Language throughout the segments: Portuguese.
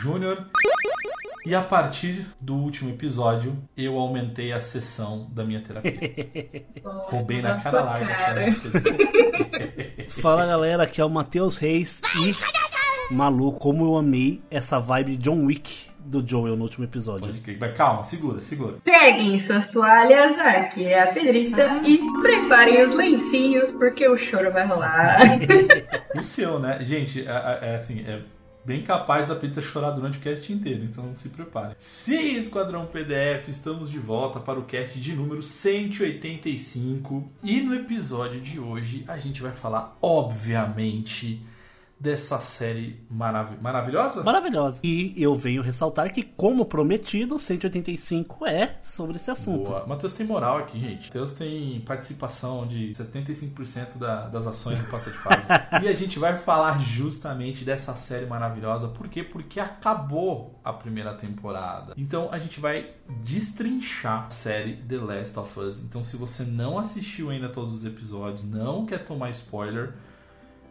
Júnior. E a partir do último episódio, eu aumentei a sessão da minha terapia. Roubei na cara larga. cara. Fala galera, aqui é o Matheus Reis e maluco, como eu amei essa vibe John Wick do Joel no último episódio. Mas Calma, segura, segura. Peguem suas toalhas, aqui é a Pedrita, e preparem os lencinhos, porque o choro vai rolar. O seu, né? Gente, é, é- é assim, é bem capaz da Pedrita chorar durante o cast inteiro, então se prepare. Sim, Esquadrão PDF, estamos de volta para o cast de número 185. E no episódio de hoje a gente vai falar, obviamente, dessa série marav maravilhosa? Maravilhosa. E eu venho ressaltar que, como prometido, 185 é sobre esse assunto. Boa. Matheus tem moral aqui, gente. Matheus tem participação de 75% da- das ações do Passa de Fase. e a gente vai falar justamente dessa série maravilhosa. Por quê? Porque acabou a primeira temporada. Então a gente vai destrinchar a série The Last of Us. Então se você não assistiu ainda todos os episódios, não quer tomar spoiler.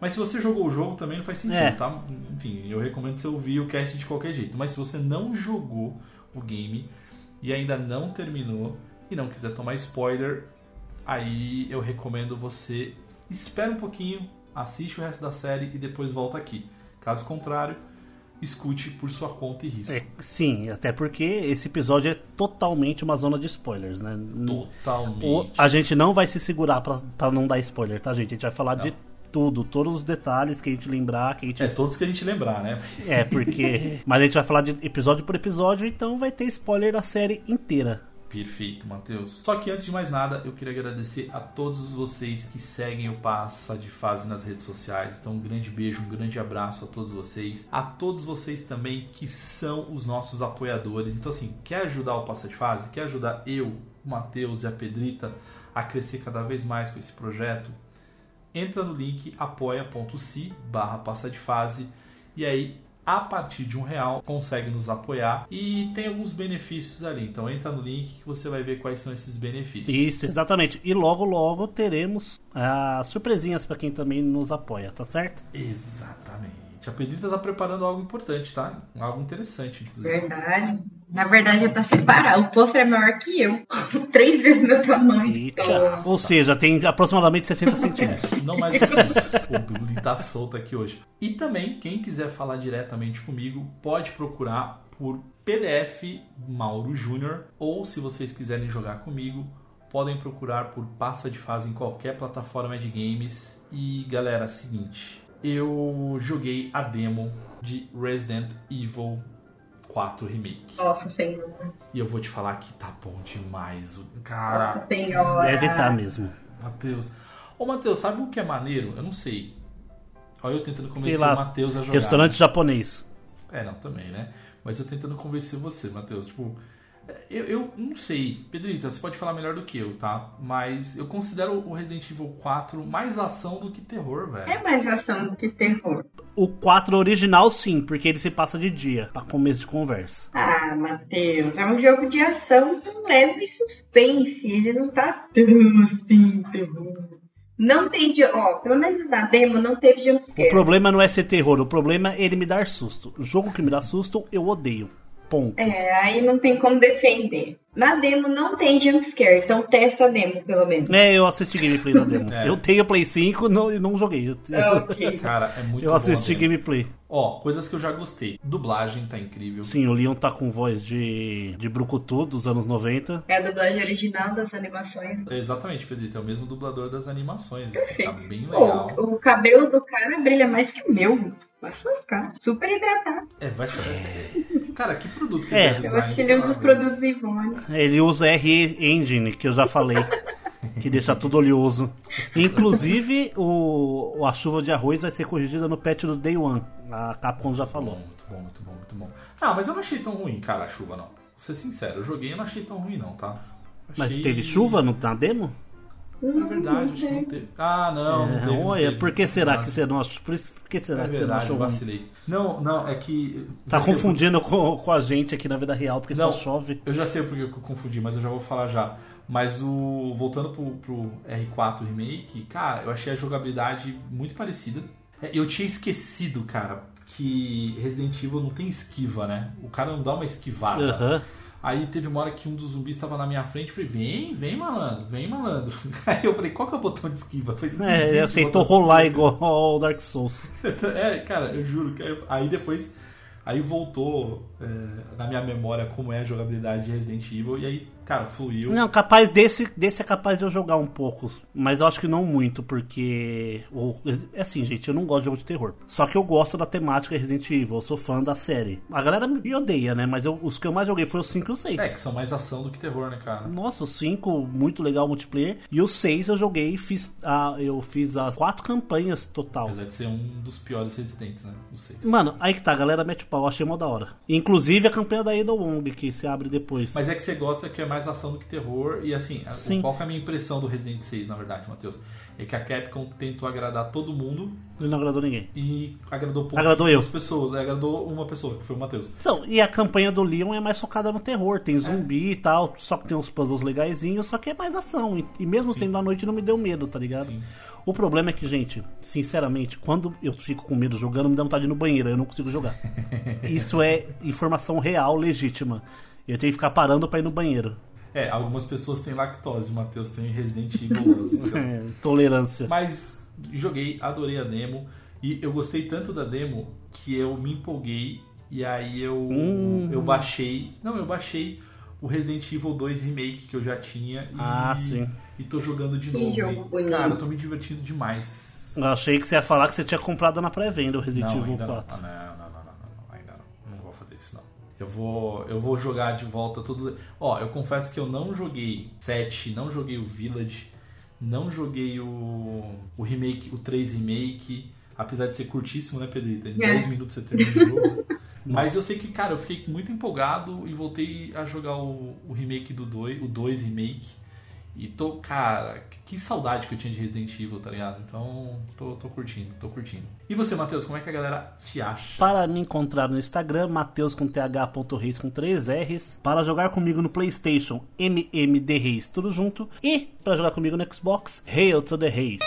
Mas se você jogou o jogo também não faz sentido, É. tá? Enfim, eu recomendo você ouvir o cast de qualquer jeito. Mas se você não jogou o game e ainda não terminou e não quiser tomar spoiler, aí eu recomendo você espera um pouquinho, assiste o resto da série e depois volta aqui. Caso contrário, escute por sua conta e risco. É, sim, até porque esse episódio é totalmente uma zona de spoilers, né? Totalmente. O- a gente não vai se segurar pra não dar spoiler, tá, gente? A gente vai falar de tudo, todos os detalhes que a gente lembrar, que a gente É todos que a gente lembrar, né? É, porque. Mas a gente vai falar de episódio por episódio, então vai ter spoiler da série inteira. Perfeito, Matheus. Só que antes de mais nada, eu queria agradecer a todos vocês que seguem o Passa de Fase nas redes sociais. Então, um grande beijo, um grande abraço a todos vocês. A todos vocês também que são os nossos apoiadores. Então, assim, quer ajudar o Passa de Fase? Quer ajudar eu, o Matheus e a Pedrita a crescer cada vez mais com esse projeto? Entra no link apoia.se barra passa de fase e aí a partir de um real consegue nos apoiar e tem alguns benefícios ali. Então entra no link que você vai ver quais são esses benefícios. Isso, exatamente. E logo, logo teremos ah, surpresinhas pra quem também nos apoia, tá certo? Exatamente. A Pedrita tá preparando algo importante, tá? Algo interessante, inclusive. Verdade. Na verdade, já tá separado. O pôster é maior que eu. Três vezes meu tamanho. Eita. Ou seja, tem aproximadamente 60 centímetros. Não mais do que isso. O Billy tá solto aqui hoje. E também, quem quiser falar diretamente comigo, pode procurar por PDF Mauro Júnior. Ou se vocês quiserem jogar comigo, podem procurar por Passa de Fase em qualquer plataforma de games. E galera, seguinte. Eu joguei a demo de Resident Evil 4 Remake. Nossa senhora. E eu vou te falar que tá bom demais. o Cara, Nossa senhora. Deve estar mesmo. Matheus. Ô, Matheus, sabe o que é maneiro? Eu não sei. Olha eu tentando convencer lá, o Matheus a jogar. restaurante japonês. É, não, também, né? Mas eu tentando convencer você, Matheus. Tipo, eu, eu não sei. Pedrita, você pode falar melhor do que eu, tá? Mas eu considero o Resident Evil 4 mais ação do que terror, velho. É mais ação do que terror. O 4 original, sim, porque ele se passa de dia, pra começo de conversa. Ah, Matheus, é um jogo de ação com leve suspense. Ele não tá tão assim, terror. Não tem, de- ó, pelo menos na demo não teve O jumpscare. problema não é ser terror, o problema é ele me dar susto. O jogo que me dá susto, eu odeio. Ponto. É, aí não tem como defender. Na demo não tem jumpscare, então testa a demo, pelo menos. É, eu assisti gameplay na demo. É. Eu tenho Play 5 não, e não joguei. Eu, Ah, ok. Cara, é muito eu assisti a demo. gameplay. Ó, coisas que eu já gostei. Dublagem tá incrível. Sim, o Leon tá com voz de, de Brucutu dos anos 90. É a dublagem original das animações. É, Exatamente, Pedrito. É o mesmo dublador das animações. Assim, tá bem Pô, legal. o cabelo do cara brilha mais que o meu. Vai se lascar. Super hidratado. É, vai ser. Cara, que produto que É. ele Eu acho que ele usa os produtos Ivone. Ele usa RE Engine, que eu já falei. Que deixa tudo oleoso. Inclusive, o, a chuva de arroz vai ser corrigida no patch do Day One. A Capcom já Bom, falou. muito bom, muito bom, muito bom. Ah, mas eu não achei tão ruim, cara, a chuva, não. Vou ser sincero, eu joguei e não achei tão ruim, não, tá? Mas Achei- teve chuva no, na demo? É verdade, acho que não teve. Ah, não, não É, não teve. por que será Não, que você não achou? Por isso- por que será É que você não verdade, achou eu ruim? vacilei. Não, não, é que. Tá confundindo com, com a gente aqui na vida real, porque Não. só chove. Eu já sei porque eu confundi, mas eu já vou falar já. Mas o. Voltando pro, pro R4 Remake, cara, eu achei a jogabilidade muito parecida. É, Eu tinha esquecido, cara, que Resident Evil não tem esquiva, né? O cara não dá uma esquivada. Aham. Aí teve uma hora que um dos zumbis tava na minha frente, eu falei, vem, vem malandro, vem malandro. Aí eu falei, qual que é o botão de esquiva? Eu falei, É, tentou rolar igual ao Dark Souls. É, cara, eu juro. Aí depois. Aí voltou é, na minha memória como é a jogabilidade de Resident Evil. E aí, cara, fluiu. Não, capaz desse, desse é capaz de eu jogar um pouco, mas eu acho que não muito, porque o, é assim, gente, eu não gosto de jogo de terror. Só que eu gosto da temática Resident Evil, eu sou fã da série. A galera me odeia, né? Mas eu- os que eu mais joguei foram o 5 e o 6. É, que são mais ação do que terror, né, cara? Nossa, o 5, muito legal multiplayer. E o 6 eu joguei e fiz, a, eu fiz as quatro campanhas total. Apesar de ser um dos piores Residentes, né? Os seis. Mano, aí que tá, a galera mete pau, eu achei mó da hora. Inclusive a campanha da Ada Wong, que se abre depois. Mas é que você gosta que é mais ação do que terror. E assim, Sim. qual que é a minha impressão do Resident 6, na verdade, Matheus? É que a Capcom tentou agradar todo mundo Ele não agradou ninguém. e agradou Agradou eu. pessoas. É, Agradou uma pessoa, que foi o Matheus. Então, e a campanha do Leon é mais focada no terror, tem zumbi e tal, só que tem uns puzzles legaisinhos, só que é mais ação. E, e mesmo sendo à noite não me deu medo, tá ligado? Sim. O problema é que, gente, sinceramente, quando eu fico com medo jogando, me dá vontade de ir no banheiro, eu não consigo jogar. Isso é informação real, legítima. Eu tenho que ficar parando pra ir no banheiro. É, algumas pessoas têm lactose, o Matheus tem Resident Evil 11. então. É, tolerância. Mas joguei, adorei a demo. E eu gostei tanto da demo que eu me empolguei. E aí eu, Hum. eu baixei. Não, eu baixei o Resident Evil 2 Remake que eu já tinha. E, Ah, sim. E tô jogando de novo. jogo E, cara, eu tô me divertindo demais. Eu achei que você ia falar que você tinha comprado na pré-venda o Resident Não, Evil ainda não. 4. Ah, não, não, não, Eu vou, eu vou jogar de volta todos. Ó, eu confesso que eu não joguei 7, não joguei o Village, não joguei o, o remake, o 3 remake, apesar de ser curtíssimo, né, Pedrita? Em É. 10 minutos você termina o jogo. Mas eu sei que, cara, eu fiquei muito empolgado e voltei a jogar o, o remake do 2, o 2 remake. E tô, cara, que saudade que eu tinha de Resident Evil, tá ligado? Então, tô, tô curtindo, tô curtindo. E você, Matheus, como é que a galera te acha? Para me encontrar no Instagram, Mateus com th.reis com 3 R's. Para jogar comigo no Playstation, MMD Reis, tudo junto. E para jogar comigo no Xbox, Hail to the Reis.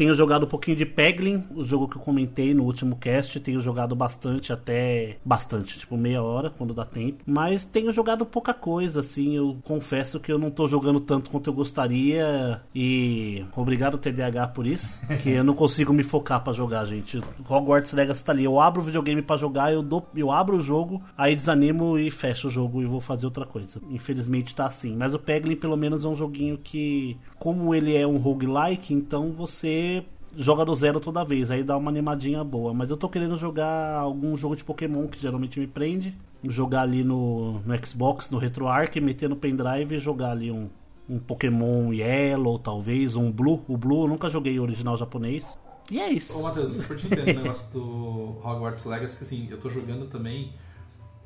Tenho jogado um pouquinho de Peglin, o jogo que eu comentei no último cast. Tenho jogado bastante, até bastante, tipo meia hora, quando dá tempo. Mas tenho jogado pouca coisa, assim. Eu confesso que eu não tô jogando tanto quanto eu gostaria. E obrigado, TDAH, por isso. Que eu não consigo me focar pra jogar, gente. Hogwarts Legacy tá ali. Eu abro o videogame pra jogar, eu, dou, eu abro o jogo, aí desanimo e fecho o jogo e vou fazer outra coisa. Infelizmente tá assim. Mas o Peglin, pelo menos, é um joguinho que, como ele é um roguelike, então você joga do zero toda vez, aí dá uma animadinha boa. Mas eu tô querendo jogar algum jogo de Pokémon que geralmente me prende. Jogar ali no, no Xbox, no RetroArch, meter no pendrive e jogar ali um, um Pokémon Yellow, talvez, um Blue. O Blue eu nunca joguei o original japonês. E é Ô, isso. Matheus, eu super te o negócio do Hogwarts Legacy, que assim, eu tô jogando também,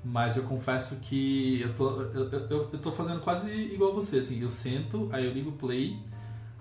mas eu confesso que eu tô, eu, eu, eu tô fazendo quase igual você, assim, eu sento, aí eu ligo o play,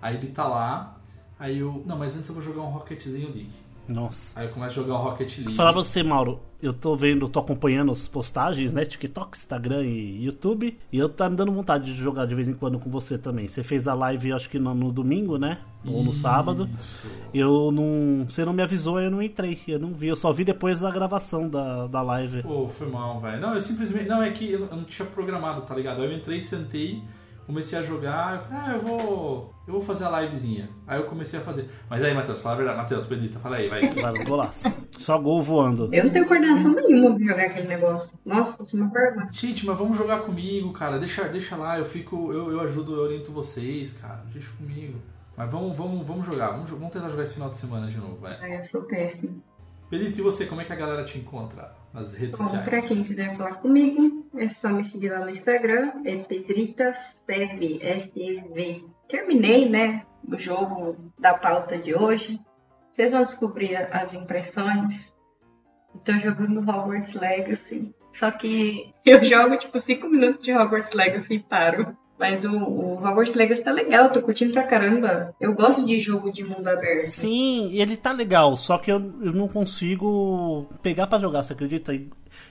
aí ele tá lá, aí eu, não, mas antes eu vou jogar um Rocketzinho League. Nossa. Aí eu começo a jogar o Rocket League. Falar pra você, Mauro, eu tô vendo, tô acompanhando as postagens, né? TikTok, Instagram e YouTube. E eu tá me dando vontade de jogar de vez em quando com você também. Você fez a live, acho que no, no domingo, né? Ou no sábado. Isso. Eu não. Você não me avisou, eu não entrei. Eu não vi. Eu só vi depois da gravação da, da live. Pô, foi mal, velho. Não, eu simplesmente. Não, é que eu não tinha programado, tá ligado? Aí eu entrei, sentei, comecei a jogar. Eu falei, ah, eu vou. Eu vou fazer a livezinha. Aí eu comecei a fazer. Mas aí, Matheus, fala a verdade. Matheus, Pedrita, fala aí, vai. Vários golaços. Só gol voando. Eu não tenho coordenação nenhuma pra jogar aquele negócio. Nossa, isso é uma vergonha. Gente, mas vamos jogar comigo, cara. Deixa, deixa lá, eu fico. Eu, eu ajudo, eu oriento vocês, cara. Deixa comigo. Mas vamos, vamos, vamos jogar. Vamos, vamos tentar jogar esse final de semana de novo, vai. Ai, eu sou péssima. Pedrito, e você, como é que a galera te encontra nas redes Bom, sociais? pra quem quiser falar comigo, é só me seguir lá no Instagram, é PedritaSev, S-E-V. Terminei, né, o jogo da pauta de hoje. Vocês vão descobrir as impressões. Estou jogando Hogwarts Legacy. Só que eu jogo tipo 5 minutos de Hogwarts Legacy e paro. Mas o, o Hogwarts Legacy tá legal, tô curtindo pra caramba. Eu gosto de jogo de mundo aberto. Sim, ele tá legal, só que eu, eu não consigo pegar pra jogar, você acredita?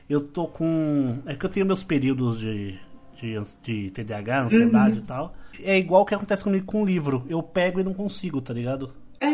Eu tô com. É que eu tenho meus períodos de, de, de TDAH, ansiedade e tal. É igual o que acontece comigo com o livro. Eu pego e não consigo, tá ligado? É,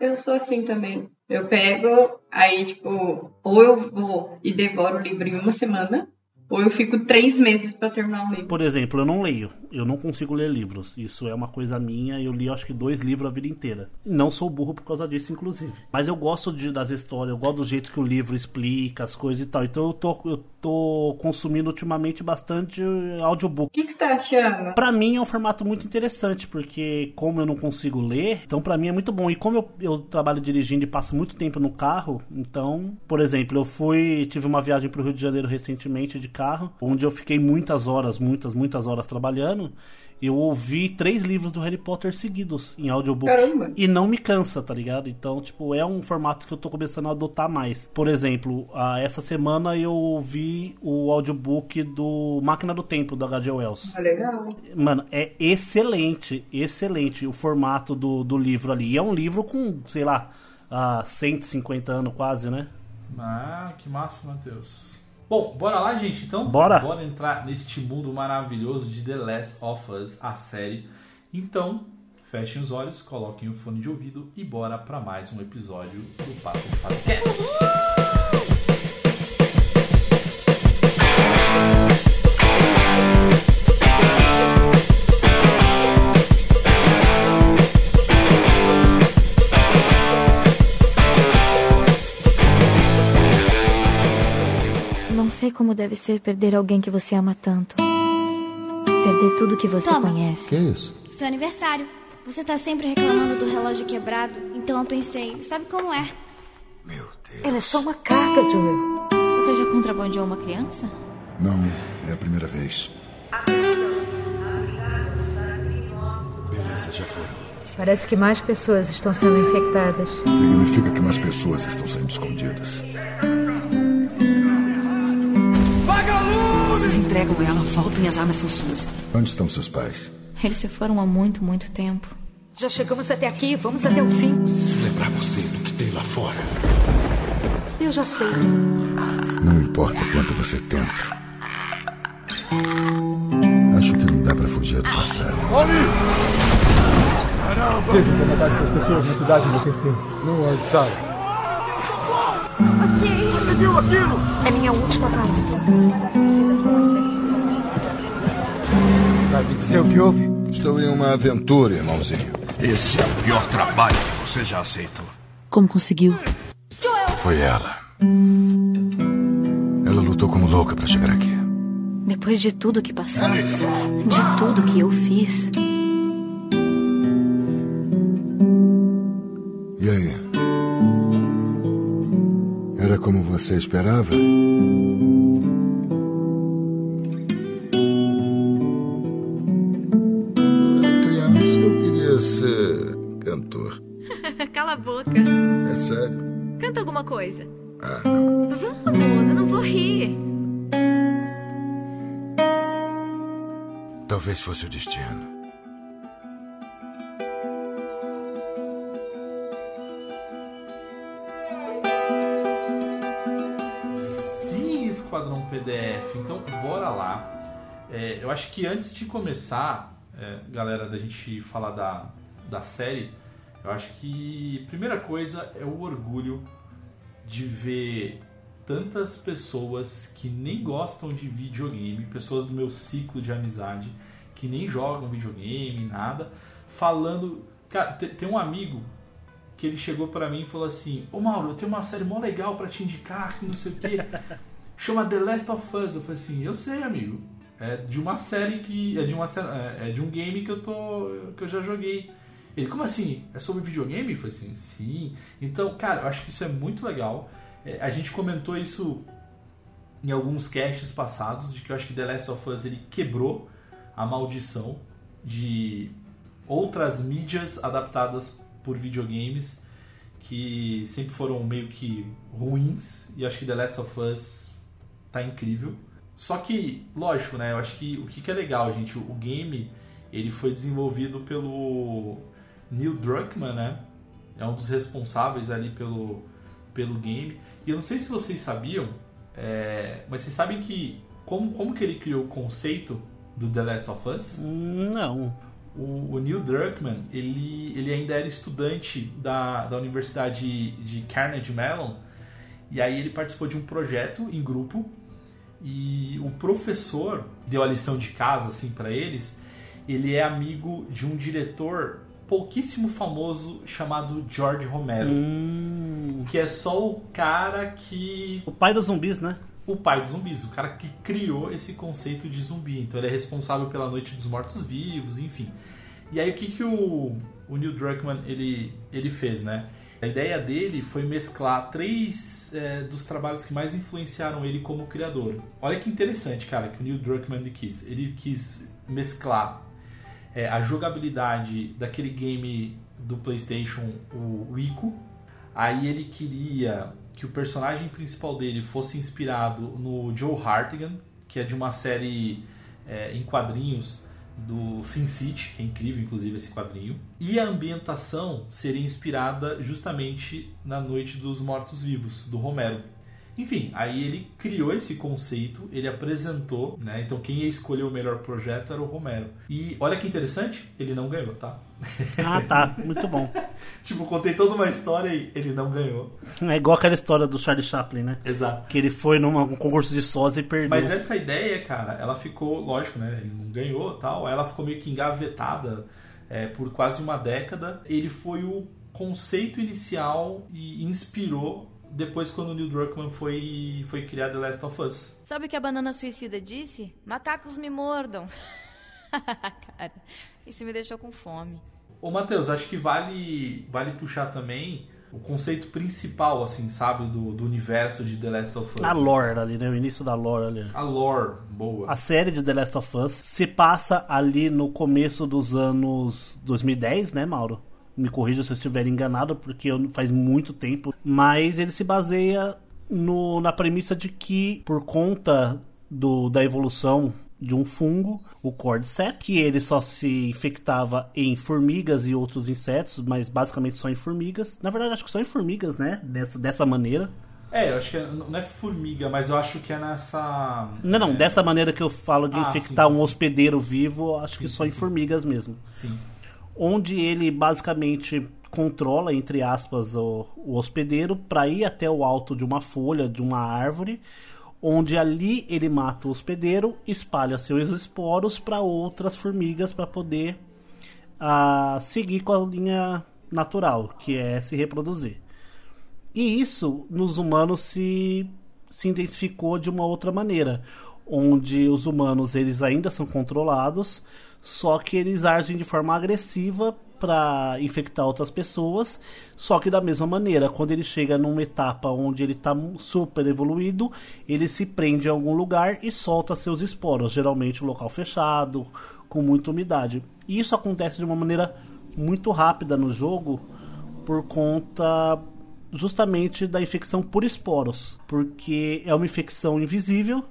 eu sou assim também. Eu pego, aí, tipo, ou eu vou e devoro o livro em uma semana, ou eu fico três meses pra terminar o livro. Por exemplo, eu não leio. Eu não consigo ler livros. Isso é uma coisa minha. Eu li acho que dois livros a vida inteira. Não sou burro por causa disso, inclusive. Mas eu gosto de, das histórias, eu gosto do jeito que o livro explica as coisas e tal. Então eu tô, eu tô consumindo ultimamente bastante audiobook. O que, que você tá achando? Pra mim é um formato muito interessante, porque como eu não consigo ler, então pra mim é muito bom. E como eu, eu trabalho dirigindo e passo muito tempo no carro, então, por exemplo, eu fui, tive uma viagem pro Rio de Janeiro recentemente de carro, onde eu fiquei muitas horas, muitas, muitas horas trabalhando. Eu ouvi três livros do Harry Potter seguidos em audiobook. Caramba. E não me cansa, tá ligado? Então, tipo, é um formato que eu tô começando a adotar mais. Por exemplo, ah, essa semana eu ouvi o audiobook do Máquina do Tempo, da H.G. Wells. Ah, legal. Mano, é excelente, excelente o formato do, do livro ali. E é um livro com, sei lá, ah, 150 anos quase, né? Ah, que massa, Matheus. Bom, bora lá, gente, então? Bora. Bora entrar neste mundo maravilhoso de The Last of Us, a série. Então, fechem os olhos, coloquem o fone de ouvido e bora para mais um episódio do Papo Podcast. Não sei como deve ser perder alguém que você ama tanto. Perder tudo que você Toma. conhece. Que isso? Seu aniversário. Você tá sempre reclamando do relógio quebrado, então eu pensei, sabe como é? Meu Deus. Ela é só uma carga, Joel. Você já contrabandeou uma criança? Não, é a primeira vez. Beleza, já foram. Parece que mais pessoas estão sendo infectadas. Significa que mais pessoas estão sendo escondidas. Vocês entregam ela, voltam e as armas são suas. Onde estão seus pais? Eles se foram há muito, muito tempo. Já chegamos até aqui, vamos até o fim. Preciso lembrar você do que tem lá fora. Eu já sei. Não importa quanto você tenta. Acho que não dá pra fugir do passado. Não olhe, Sarah. É minha última palavra. Estou em uma aventura, irmãozinho. Esse é o pior trabalho que você já aceitou. Como conseguiu? Foi ela. Ela lutou como louca pra chegar aqui. Depois de tudo que passamos, de tudo que eu fiz, E aí? Era como você esperava? Criança, eu queria ser cantor. Cala a boca. É sério? Canta alguma coisa. Ah, não. Vamos, eu não vou rir. Talvez fosse o destino. Então, bora lá. É, eu acho que antes de começar, é, galera, da gente falar da, da série, eu acho que primeira coisa é o orgulho de ver tantas pessoas que nem gostam de videogame, pessoas do meu ciclo de amizade que nem jogam videogame, nada, falando. Cara, tem um amigo que ele chegou para mim e falou assim: Ô Mauro, eu tenho uma série mó legal para te indicar, que não sei o quê. Chama The Last of Us. Eu falei assim: Eu sei, amigo. É de uma série que. É de, uma, é de um game que eu, tô, que eu já joguei. Ele, como assim? É sobre videogame? Eu falei assim: Sim. Então, cara, eu acho que isso é muito legal. É, a gente comentou isso em alguns casts passados, de que eu acho que The Last of Us ele quebrou a maldição de outras mídias adaptadas por videogames que sempre foram meio que ruins e acho que The Last of Us tá incrível. Só que, lógico, né? Eu acho que o que é legal, gente, o game ele foi desenvolvido pelo Neil Druckmann, né? É um dos responsáveis ali pelo, pelo game. E eu não sei se vocês sabiam, é, mas vocês sabem que como, como que ele criou o conceito do The Last of Us? Não. O, o Neil Druckmann, ele, ele ainda era estudante da, da Universidade de Carnegie Mellon, e aí ele participou de um projeto em grupo, e o professor deu a lição de casa assim para eles. Ele é amigo de um diretor pouquíssimo famoso chamado George Romero, hum. que é só o cara que o pai dos zumbis, né? o pai dos zumbis, o cara que criou esse conceito de zumbi. Então ele é responsável pela Noite dos Mortos-Vivos, enfim. E aí o que, que o, o Neil Druckmann ele, ele fez, né? A ideia dele foi mesclar três é, dos trabalhos que mais influenciaram ele como criador. Olha que interessante, cara, que o Neil Druckmann quis. Ele quis mesclar é, a jogabilidade daquele game do PlayStation, o Ico. Aí ele queria que o personagem principal dele fosse inspirado no Joe Hartigan, que é de uma série é, em quadrinhos do Sin City, que é incrível inclusive esse quadrinho. E a ambientação seria inspirada justamente na Noite dos Mortos-Vivos, do Romero. Enfim, aí ele criou esse conceito, ele apresentou, né? Então quem ia escolher o melhor projeto era o Romero. E olha que interessante, ele não ganhou, tá? Ah, tá. Muito bom. tipo, contei toda uma história e ele não ganhou. É igual aquela história do Charlie Chaplin, né? Exato. Que ele foi num concurso de sósia e perdeu. Mas essa ideia, cara, ela ficou, lógico, né? Ele não ganhou tal. Ela ficou meio que engavetada é, por quase uma década. Ele foi o conceito inicial e inspirou depois quando o Neil Druckmann foi, foi criar The Last of Us. Sabe o que a banana suicida disse? Macacos me mordam. Cara, isso me deixou com fome. Ô Matheus, acho que vale, vale puxar também o conceito principal, assim, sabe, do, do universo de The Last of Us. A lore ali, né? O início da lore ali. A lore, boa. A série de The Last of Us se passa ali no começo dos anos 2010, né, Mauro? Me corrija se eu estiver enganado, porque eu, faz muito tempo. Mas ele se baseia no, na premissa de que, por conta do, da evolução de um fungo, o Cordyceps, que ele só se infectava em formigas e outros insetos, mas basicamente só em formigas. Na verdade, acho que só em formigas, né? Dessa, dessa maneira. É, eu acho que é, não é formiga, mas eu acho que é nessa. Não, não, é... dessa maneira que eu falo de ah, infectar sim, sim, um hospedeiro vivo, acho sim, que só em formigas mesmo. Sim onde ele basicamente controla, entre aspas, o, o hospedeiro para ir até o alto de uma folha, de uma árvore, onde ali ele mata o hospedeiro, espalha seus esporos para outras formigas para poder uh, seguir com a linha natural, que é se reproduzir. E isso nos humanos se, se intensificou de uma outra maneira, onde os humanos eles ainda são controlados, só que eles agem de forma agressiva para infectar outras pessoas, só que da mesma maneira, quando ele chega numa etapa onde ele está super evoluído, ele se prende em algum lugar e solta seus esporos, geralmente um local fechado, com muita umidade. E isso acontece de uma maneira muito rápida no jogo por conta justamente da infecção por esporos, porque é uma infecção invisível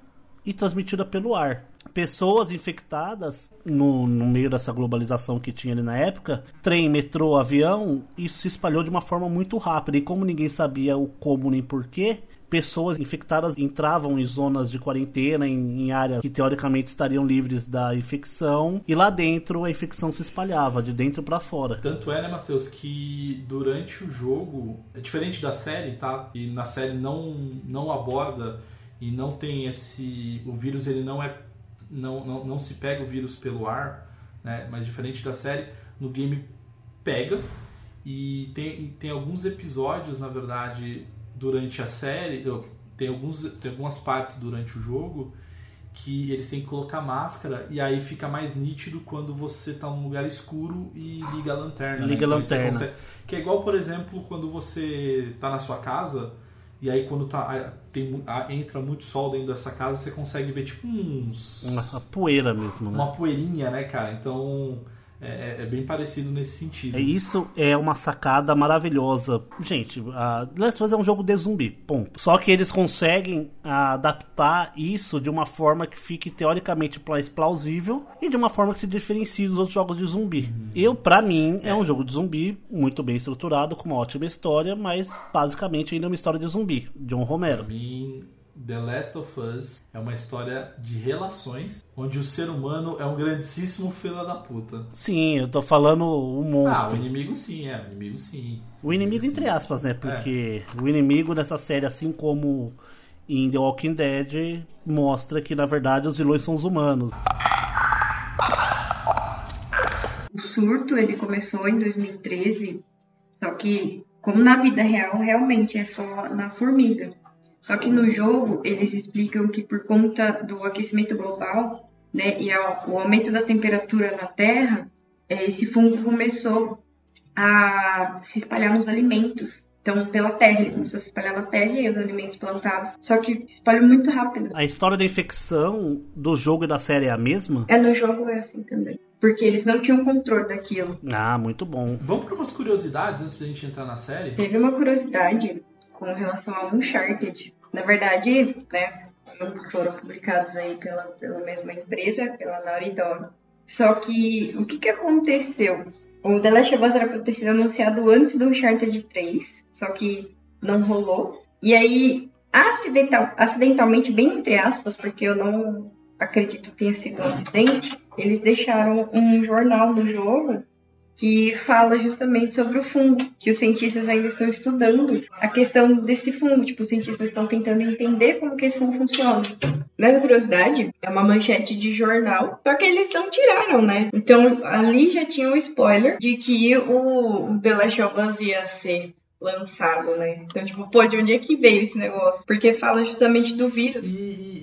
e transmitida pelo ar. Pessoas infectadas no, no meio dessa globalização que tinha ali na época, trem, metrô, avião, isso se espalhou de uma forma muito rápida. E como ninguém sabia o como nem porquê, pessoas infectadas entravam em zonas de quarentena, em, em, áreas que teoricamente estariam livres da infecção, e lá dentro a infecção se espalhava, de dentro para fora. Tanto é, né, Matheus, que durante o jogo, é diferente da série, tá? E na série não, não aborda e não tem esse. O vírus ele não é. Não, não, não se pega o vírus pelo ar, né? Mas diferente da série, no game pega. E tem, tem alguns episódios, na verdade, durante a série, tem, alguns, tem algumas partes durante o jogo que eles têm que colocar máscara e aí fica mais nítido quando você tá num lugar escuro e liga a lanterna. Liga né? a lanterna. Consegue... que é igual, por exemplo, quando você tá na sua casa e aí quando tá, tem, entra muito sol dentro dessa casa, você consegue ver tipo uns... Uma poeira mesmo, né? Uma poeirinha, né, cara? Então... É, é, bem parecido nesse sentido. É, isso é uma sacada maravilhosa. Gente, a Last of Us é um jogo de zumbi, ponto. Só que eles conseguem adaptar isso de uma forma que fique teoricamente mais plausível e de uma forma que se diferencie dos outros jogos de zumbi. Uhum. Eu, para mim, é. é. um jogo de zumbi muito bem estruturado, com uma ótima história, mas basicamente ainda é uma história de zumbi. John Romero. Pra mim, The Last of Us é uma história de relações onde o ser humano é um grandíssimo fila da puta. Sim, eu tô falando o monstro. Ah, o inimigo sim, é, o inimigo sim. O inimigo, entre aspas, né? Porque é. o inimigo nessa série, assim como em The Walking Dead, mostra que na verdade os vilões são os humanos. O surto ele começou em 2013, só que como na vida real realmente é só na formiga. Só que no jogo eles explicam que por conta do aquecimento global, né, e o aumento da temperatura na Terra, é, esse fungo começou a se espalhar nos alimentos. Então, pela terra, ele começou a se espalhar na terra e os alimentos plantados. Só que se espalhou muito rápido. A história da infecção do jogo e da série é a mesma? É, no jogo é assim também. Porque eles não tinham controle daquilo. Ah, muito bom. Vamos para umas curiosidades antes da gente entrar na série? Teve uma curiosidade com relação ao Uncharted. Na verdade, né, foram publicados aí pela, pela mesma empresa, pela Naughty Dog. Só que o que, que aconteceu? O The Last of Us era para ter sido anunciado antes do Uncharted 3, só que não rolou. E aí, acidental, acidentalmente, bem entre aspas, porque eu não acredito que tenha sido um acidente, eles deixaram um jornal no jogo que fala justamente sobre o fungo, que os cientistas ainda estão estudando a questão desse fungo, tipo, os cientistas estão tentando entender como que esse fungo funciona. Mas a curiosidade é uma manchete de jornal, só que eles não tiraram, né? Então ali já tinha um spoiler de que o The Last of Us ia ser lançado, né? Então, tipo, pô, de onde é que veio esse negócio? Porque fala justamente do vírus. E,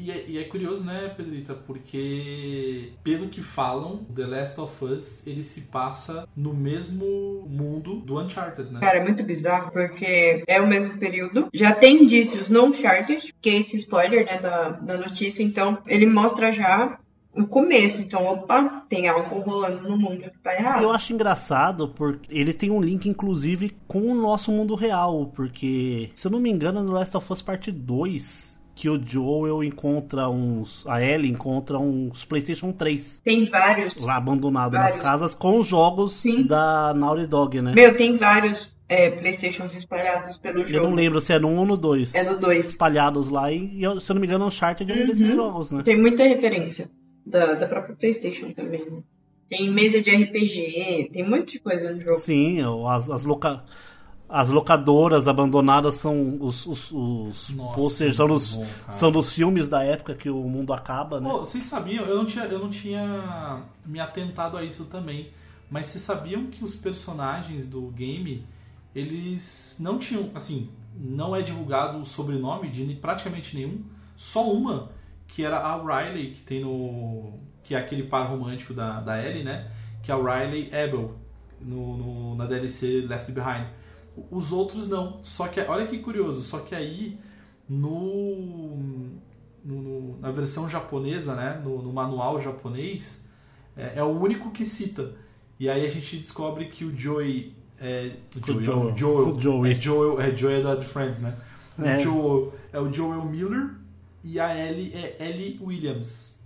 e, e, é, e, é, curioso, né, Pedrita? Porque, pelo que falam, The Last of Us, ele se passa no mesmo mundo do Uncharted, né? Cara, é muito bizarro, porque é o mesmo período. Já tem indícios no Uncharted, que é esse spoiler, né, da, da notícia. Então, ele mostra já no começo. Então, opa, tem algo rolando no mundo que tá errado. Eu acho engraçado porque ele tem um link, inclusive, com o nosso mundo real. Porque, se eu não me engano, no Last of Us Part 2, que o Joel encontra uns. A Ellie encontra uns PlayStation 3. Tem vários. Lá abandonado vários. nas casas com jogos Sim. da Naughty Dog, né? Meu, tem vários. É, Playstations espalhados pelo jogo. Eu não lembro se é no 1 ou no 2. É no 2. Espalhados lá e, se eu não me engano, é um charter de um desses jogos, né? Tem muita referência da, da própria PlayStation também. Né? Tem mesa de RPG, tem um monte de coisa no jogo. Sim, as, as, loca... as locadoras abandonadas são os, os, os Nossa, posters, são, dos, são dos filmes da época que o mundo acaba, né? Pô, vocês sabiam, eu não, tinha, eu não tinha me atentado a isso também, mas vocês sabiam que os personagens do game, eles não tinham, assim, não é divulgado o sobrenome de praticamente nenhum, só uma que era a Riley, que tem no. que é aquele par romântico da, da Ellie, né? Que é a Riley Abel, no, no, na DLC Left Behind. Os outros não. Só que, olha que curioso, só que aí no, no na versão japonesa, né? No, no manual japonês, é, é, o único que cita. E aí a gente descobre que o Joey. É, o Joey, Joel. O. É Joel, é Joey da The Friends, né? O É. Joel, é o Joel Miller e a Ellie é Ellie Williams.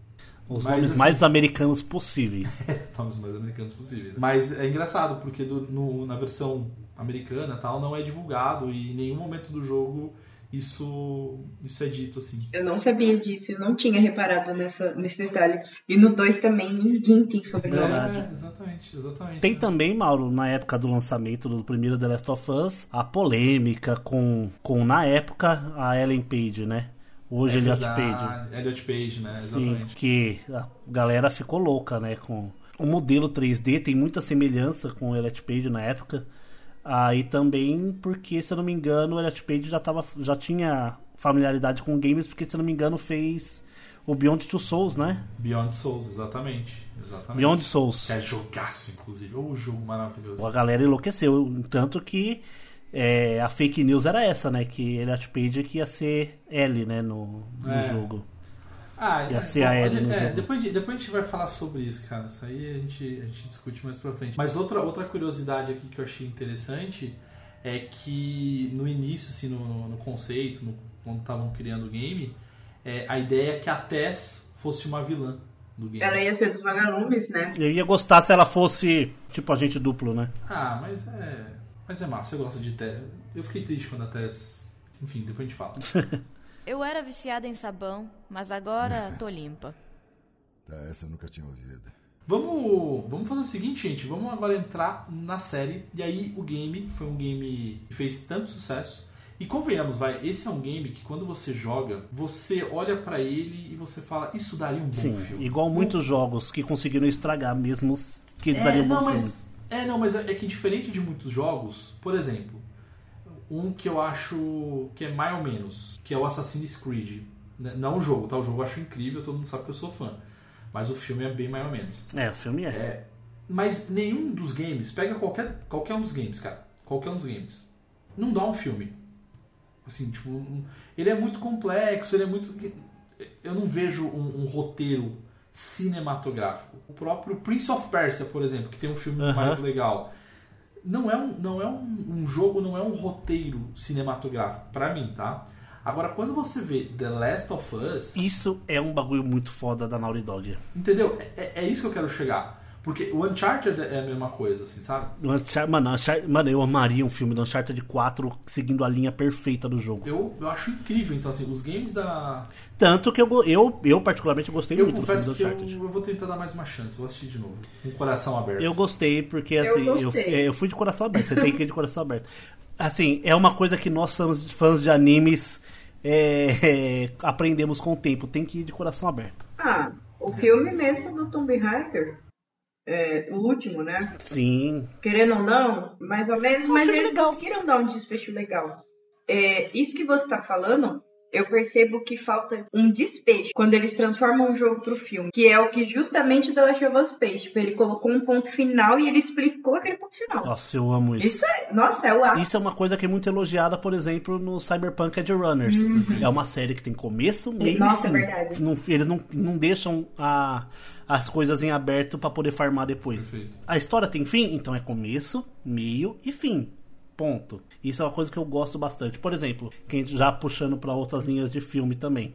Os Mas, nomes assim- mais americanos possíveis. Nomes mais americanos possíveis. Mas é engraçado, porque do- no- na versão americana tal, não é divulgado e em nenhum momento do jogo isso, isso é dito assim. Eu não sabia disso, eu não tinha reparado nessa, nesse detalhe. E no 2 também ninguém tem sobrenome. Verdade. É, exatamente, exatamente. Tem também, Mauro, na época do lançamento do primeiro The Last of Us, a polêmica com, com na época, a Ellen Page, né? Hoje é Elliot Page. Elliot Page, né? Sim, Exatamente. que a galera ficou louca, né? Com o modelo 3D tem muita semelhança com o Elliot Page na época. Aí também porque, se eu não me engano, o Elliot Page já, tava, já tinha familiaridade com games, porque, se eu não me engano, fez o Beyond Two Souls, né? Beyond Souls, exatamente. exatamente. Beyond Souls. Que é jogaço, inclusive. Ô, jogo maravilhoso. A galera enlouqueceu. Tanto que é, a fake news era essa, né? Que Elliot Page que ia ser L, né? No, no É. jogo. Ah, Ia é, ser a Ellie pode- no é, jogo. depois, de- depois a gente vai falar sobre isso, cara. Isso aí a gente, a gente discute mais pra frente. Mas outra, outra curiosidade aqui que eu achei interessante é que no início, assim, no, no conceito, no- quando estavam criando o game, é, a ideia é que a Tess fosse uma vilã do game. Ela ia ser dos vagalumes, né? Eu ia gostar se ela fosse, tipo, agente duplo, né? Ah, mas é. Mas é massa, eu gosto de Tess. Eu fiquei triste quando a Tess. Enfim, depois a gente fala. Eu era viciada em sabão, mas agora tô limpa. Tá, essa eu nunca tinha ouvido. Vamos, vamos fazer o seguinte, gente. Vamos agora entrar na série. E aí, o game foi um game que fez tanto sucesso. E convenhamos, vai, esse é um game que quando você joga, você olha pra ele e você fala, isso daria um bom Sim, filme. igual muitos jogos que conseguiram estragar mesmo os- que eles É, dariam não, mas, filmes. é, não, mas é que diferente de muitos jogos, por exemplo, um que eu acho que é mais ou menos, que é o Assassin's Creed. Né, Não o jogo, tá? O jogo eu acho incrível, todo mundo sabe que eu sou fã. Mas o filme é bem mais ou menos. É, o filme é. É, mas nenhum dos games, pega qualquer, qualquer um dos games, cara. Qualquer um dos games. Não dá um filme. Assim, tipo, um- ele é muito complexo, ele é muito. Eu não vejo um, um roteiro cinematográfico. O próprio Prince of Persia, por exemplo, que tem um filme Aham. mais legal. Não é um, não é um, um jogo, não é um roteiro cinematográfico, pra mim, tá? Agora, quando você vê The Last of Us. Isso é um bagulho muito foda da Naughty Dog. Entendeu? É, é- é isso que eu quero chegar. Porque o Uncharted é a mesma coisa, assim, sabe? Mano, mano, eu amaria um filme do Uncharted 4 seguindo a linha perfeita do jogo. Eu, eu acho incrível, então, assim, os games da. Tanto que eu, eu, eu particularmente, gostei Eu muito do filme confesso do que eu, Uncharted. eu vou tentar dar mais uma chance, vou assistir de novo. Com o coração aberto. Eu gostei, porque Eu assim, eu, gostei. eu fui de coração aberto. Você tem que ir de coração aberto. Assim, é uma coisa que nós fãs, fãs de animes é, é, aprendemos com o tempo. Tem que ir de coração aberto. Ah, o filme mesmo do Tomb Raider, é, o último, né? Sim. Querendo ou não, mais ou menos, mas eles legal. conseguiram dar um desfecho legal. É, isso que você tá falando, eu percebo que falta um desfecho quando eles transformam um jogo pro filme, que é o que justamente o The Last of Us fez. Tipo, ele colocou um ponto final e ele explicou aquele ponto final. Nossa, eu amo isso. Isso é, nossa, é o ápice. Isso é uma coisa que é muito elogiada, por exemplo, no Cyberpunk Edge Runners. É uma série que tem começo, meio Nossa, e fim. é verdade. Não- eles não, não deixam a- as coisas em aberto pra poder farmar depois. Perfeito. A história tem fim, então é começo, meio e fim. Ponto. Isso é uma coisa que eu gosto bastante. Por exemplo, quem já puxando pra outras linhas de filme também.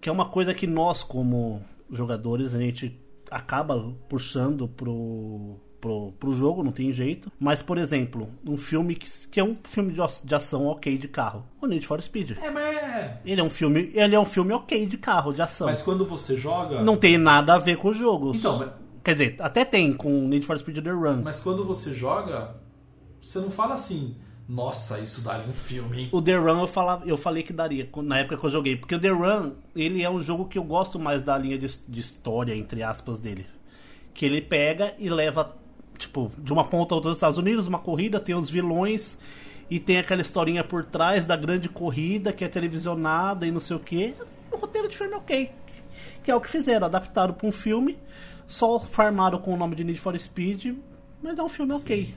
Que é uma coisa que nós, como jogadores, a gente acaba puxando pro, pro, pro jogo, não tem jeito. Mas, por exemplo, um filme que, que é um filme de, de ação ok de carro. O Need for Speed. É, mas é. Ele é um filme, ele é um filme ok de carro, de ação. Mas quando você joga. Não tem nada a ver com os jogos. Então, mas- Quer dizer, até tem com Need for Speed The Run. Mas quando você joga, você não fala assim, nossa, isso daria um filme, hein? O The Run eu, falava, eu falei que daria na época que eu joguei. Porque o The Run, ele é um jogo que eu gosto mais da linha de, de história, entre aspas, dele. Que ele pega e leva, tipo, de uma ponta a outra dos Estados Unidos, uma corrida, tem os vilões e tem aquela historinha por trás da grande corrida que é televisionada e não sei o que. O roteiro de filme é ok. Que é o que fizeram, adaptaram para um filme, só farmaram com o nome de Need for Speed, mas é um filme ok.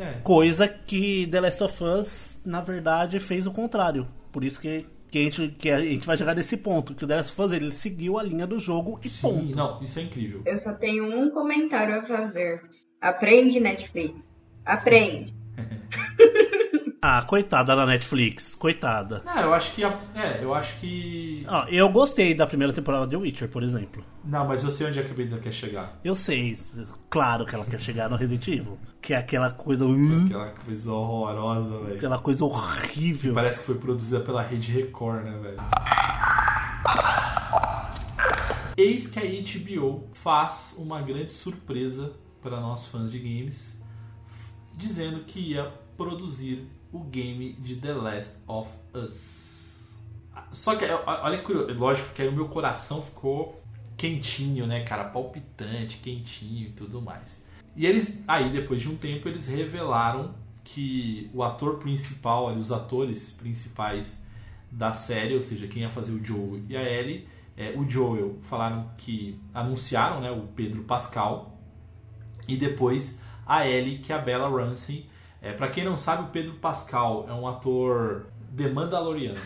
É. Coisa que The Last of Us, na verdade, fez o contrário. Por isso que, que, a, gente, que a gente vai chegar nesse ponto. Que o The Last of Us ele seguiu a linha do jogo e Sim, ponto. não, isso é incrível. Eu só tenho um comentário a fazer. Aprende, Netflix. Aprende. Ah, coitada da Netflix, coitada. Não, eu acho que. a- É, eu acho que. Ó, eu gostei da primeira temporada de Witcher, por exemplo. Não, mas eu sei onde a Beta quer chegar. Eu sei, claro que ela quer chegar no Resident Evil. Que é aquela coisa. Aquela coisa horrorosa, velho. aquela coisa horrível. Parece que foi produzida pela Rede Record, né, velho? Eis que a HBO faz uma grande surpresa para nós fãs de games, dizendo que ia produzir o game de The Last of Us. Só que, olha que curioso, lógico que aí o meu coração ficou quentinho, né, cara? Palpitante, quentinho e tudo mais. E eles, aí depois de um tempo, eles revelaram que o ator principal, ali, os atores principais da série, ou seja, quem ia fazer o Joel e a Ellie, é, o Joel falaram que anunciaram, né, o Pedro Pascal, e depois a Ellie, que é a Bella Ramsey. É, para quem não sabe, o Pedro Pascal é um ator de Mandaloriano,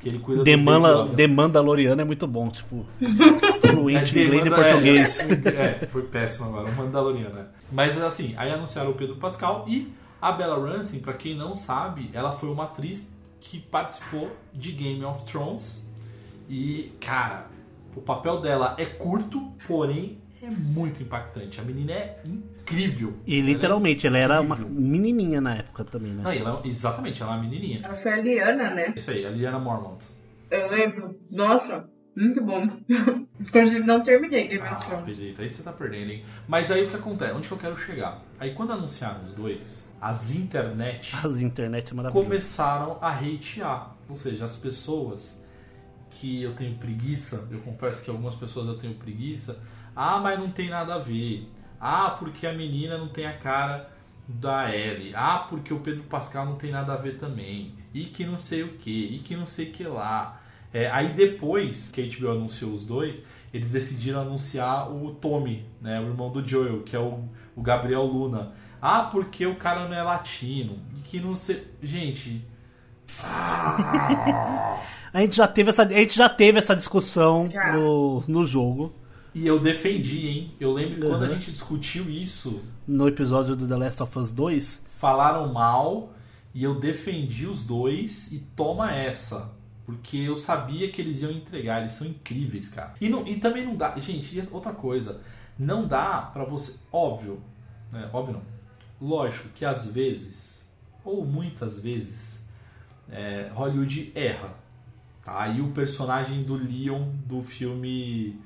que ele cuida The, Baby Yoda. The Mandaloriano é muito bom, tipo. fluente É, em inglês e português. É, é, foi péssimo agora, o Mandaloriano. né? Mas assim, aí anunciaram o Pedro Pascal e a Bella Ramsey, pra quem não sabe, ela foi uma atriz que participou de Game of Thrones. E, cara, o papel dela é curto, porém é muito impactante. A menina é incrível. E literalmente, ela era uma menininha na época também, né? Não, ela, exatamente, ela é uma menininha. Ela foi a Liana, né? Isso aí, a Liana Mormont. Eu lembro. Nossa, muito bom. Inclusive, não terminei Game of Ah, Thrones. Pedrita, aí você tá perdendo, hein? Mas aí o que acontece? Onde que eu quero chegar? Aí quando anunciaram os dois, as internet As internet é maravilhoso. começaram a hatear. Ou seja, as pessoas que eu tenho preguiça, eu confesso que algumas pessoas eu tenho preguiça, ah, mas não tem nada a ver. Ah, porque a menina não tem a cara da Ellie. Ah, porque o Pedro Pascal não tem nada a ver também. E que não sei o que, e que não sei o que lá. É, aí depois que a HBO anunciou os dois, eles decidiram anunciar o Tommy, né, o irmão do Joel, que é o, o Gabriel Luna. Ah, porque o cara não é latino. E que não sei. Gente. A gente já teve essa, a gente já teve essa discussão Já. no, no jogo, E eu defendi, hein? Eu lembro que quando a Uhum. gente discutiu isso, no episódio do The Last of Us 2. falaram mal e eu defendi os dois e toma essa. Porque eu sabia que eles iam entregar, eles são incríveis, cara. E, não, e também não dá. Gente, outra coisa. Não dá pra você. Óbvio, né? Óbvio não. Lógico que às vezes, ou muitas vezes, é, Hollywood erra. Tá? E o personagem do Leon do filme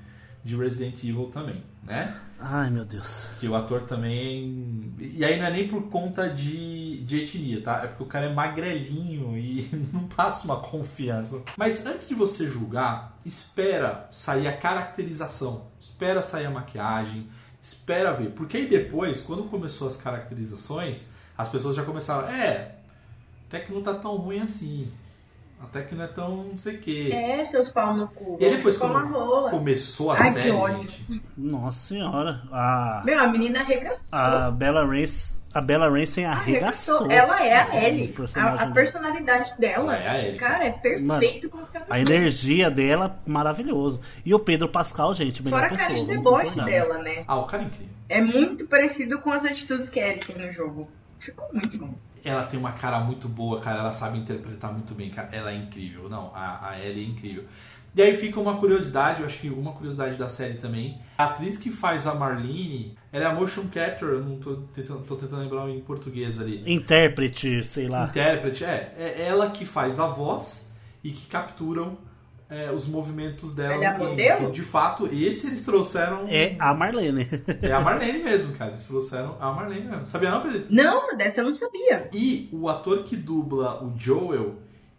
de Resident Evil também, né? Ai, meu Deus. Que o ator também. E aí não é nem por conta de, de etnia, tá? É porque o cara é magrelinho e não passa uma confiança. Mas antes de você julgar, espera sair a caracterização, espera sair a maquiagem, espera ver. Porque aí depois, quando começou as caracterizações, as pessoas já começaram. É, até que não tá tão ruim assim. Até que não é tão não sei o quê. É, seus pau no cu. E aí depois, quando rola. começou a Ai, que série, ódio. gente. Nossa senhora. A, Meu, a menina arregaçou. a Bella Ramsey, a Bella Ramsey arregaçou. Ela é a o Ellie. personagem A, a personalidade dela. Ela é a Ellie. Cara, é perfeito como ela A energia dela, maravilhoso. E o Pedro Pascal, gente, melhor Fora a pessoa. cara de deboche concordar. dela, né? Ah, o cara é incrível. É muito parecido com as atitudes que a Ellie tem no jogo. Ficou muito bom. Ela tem uma cara muito boa, cara. Ela sabe interpretar muito bem, cara. Ela é incrível. Não, a, a Ellie é incrível. E aí fica uma curiosidade, eu acho que uma curiosidade da série também. A atriz que faz a Marlene, ela é a motion capture, eu não tô tentando, tô tentando lembrar em português ali. Intérprete, sei lá. Intérprete, é. É ela que faz a voz e que capturam é, os movimentos dela Ela é no game. modelo? Então, de fato, esse eles trouxeram. É a Marlene. É a Marlene mesmo, cara. Eles trouxeram a Marlene mesmo. Sabia não, Pedro? Não, dessa eu não sabia. E o ator que dubla o Joel,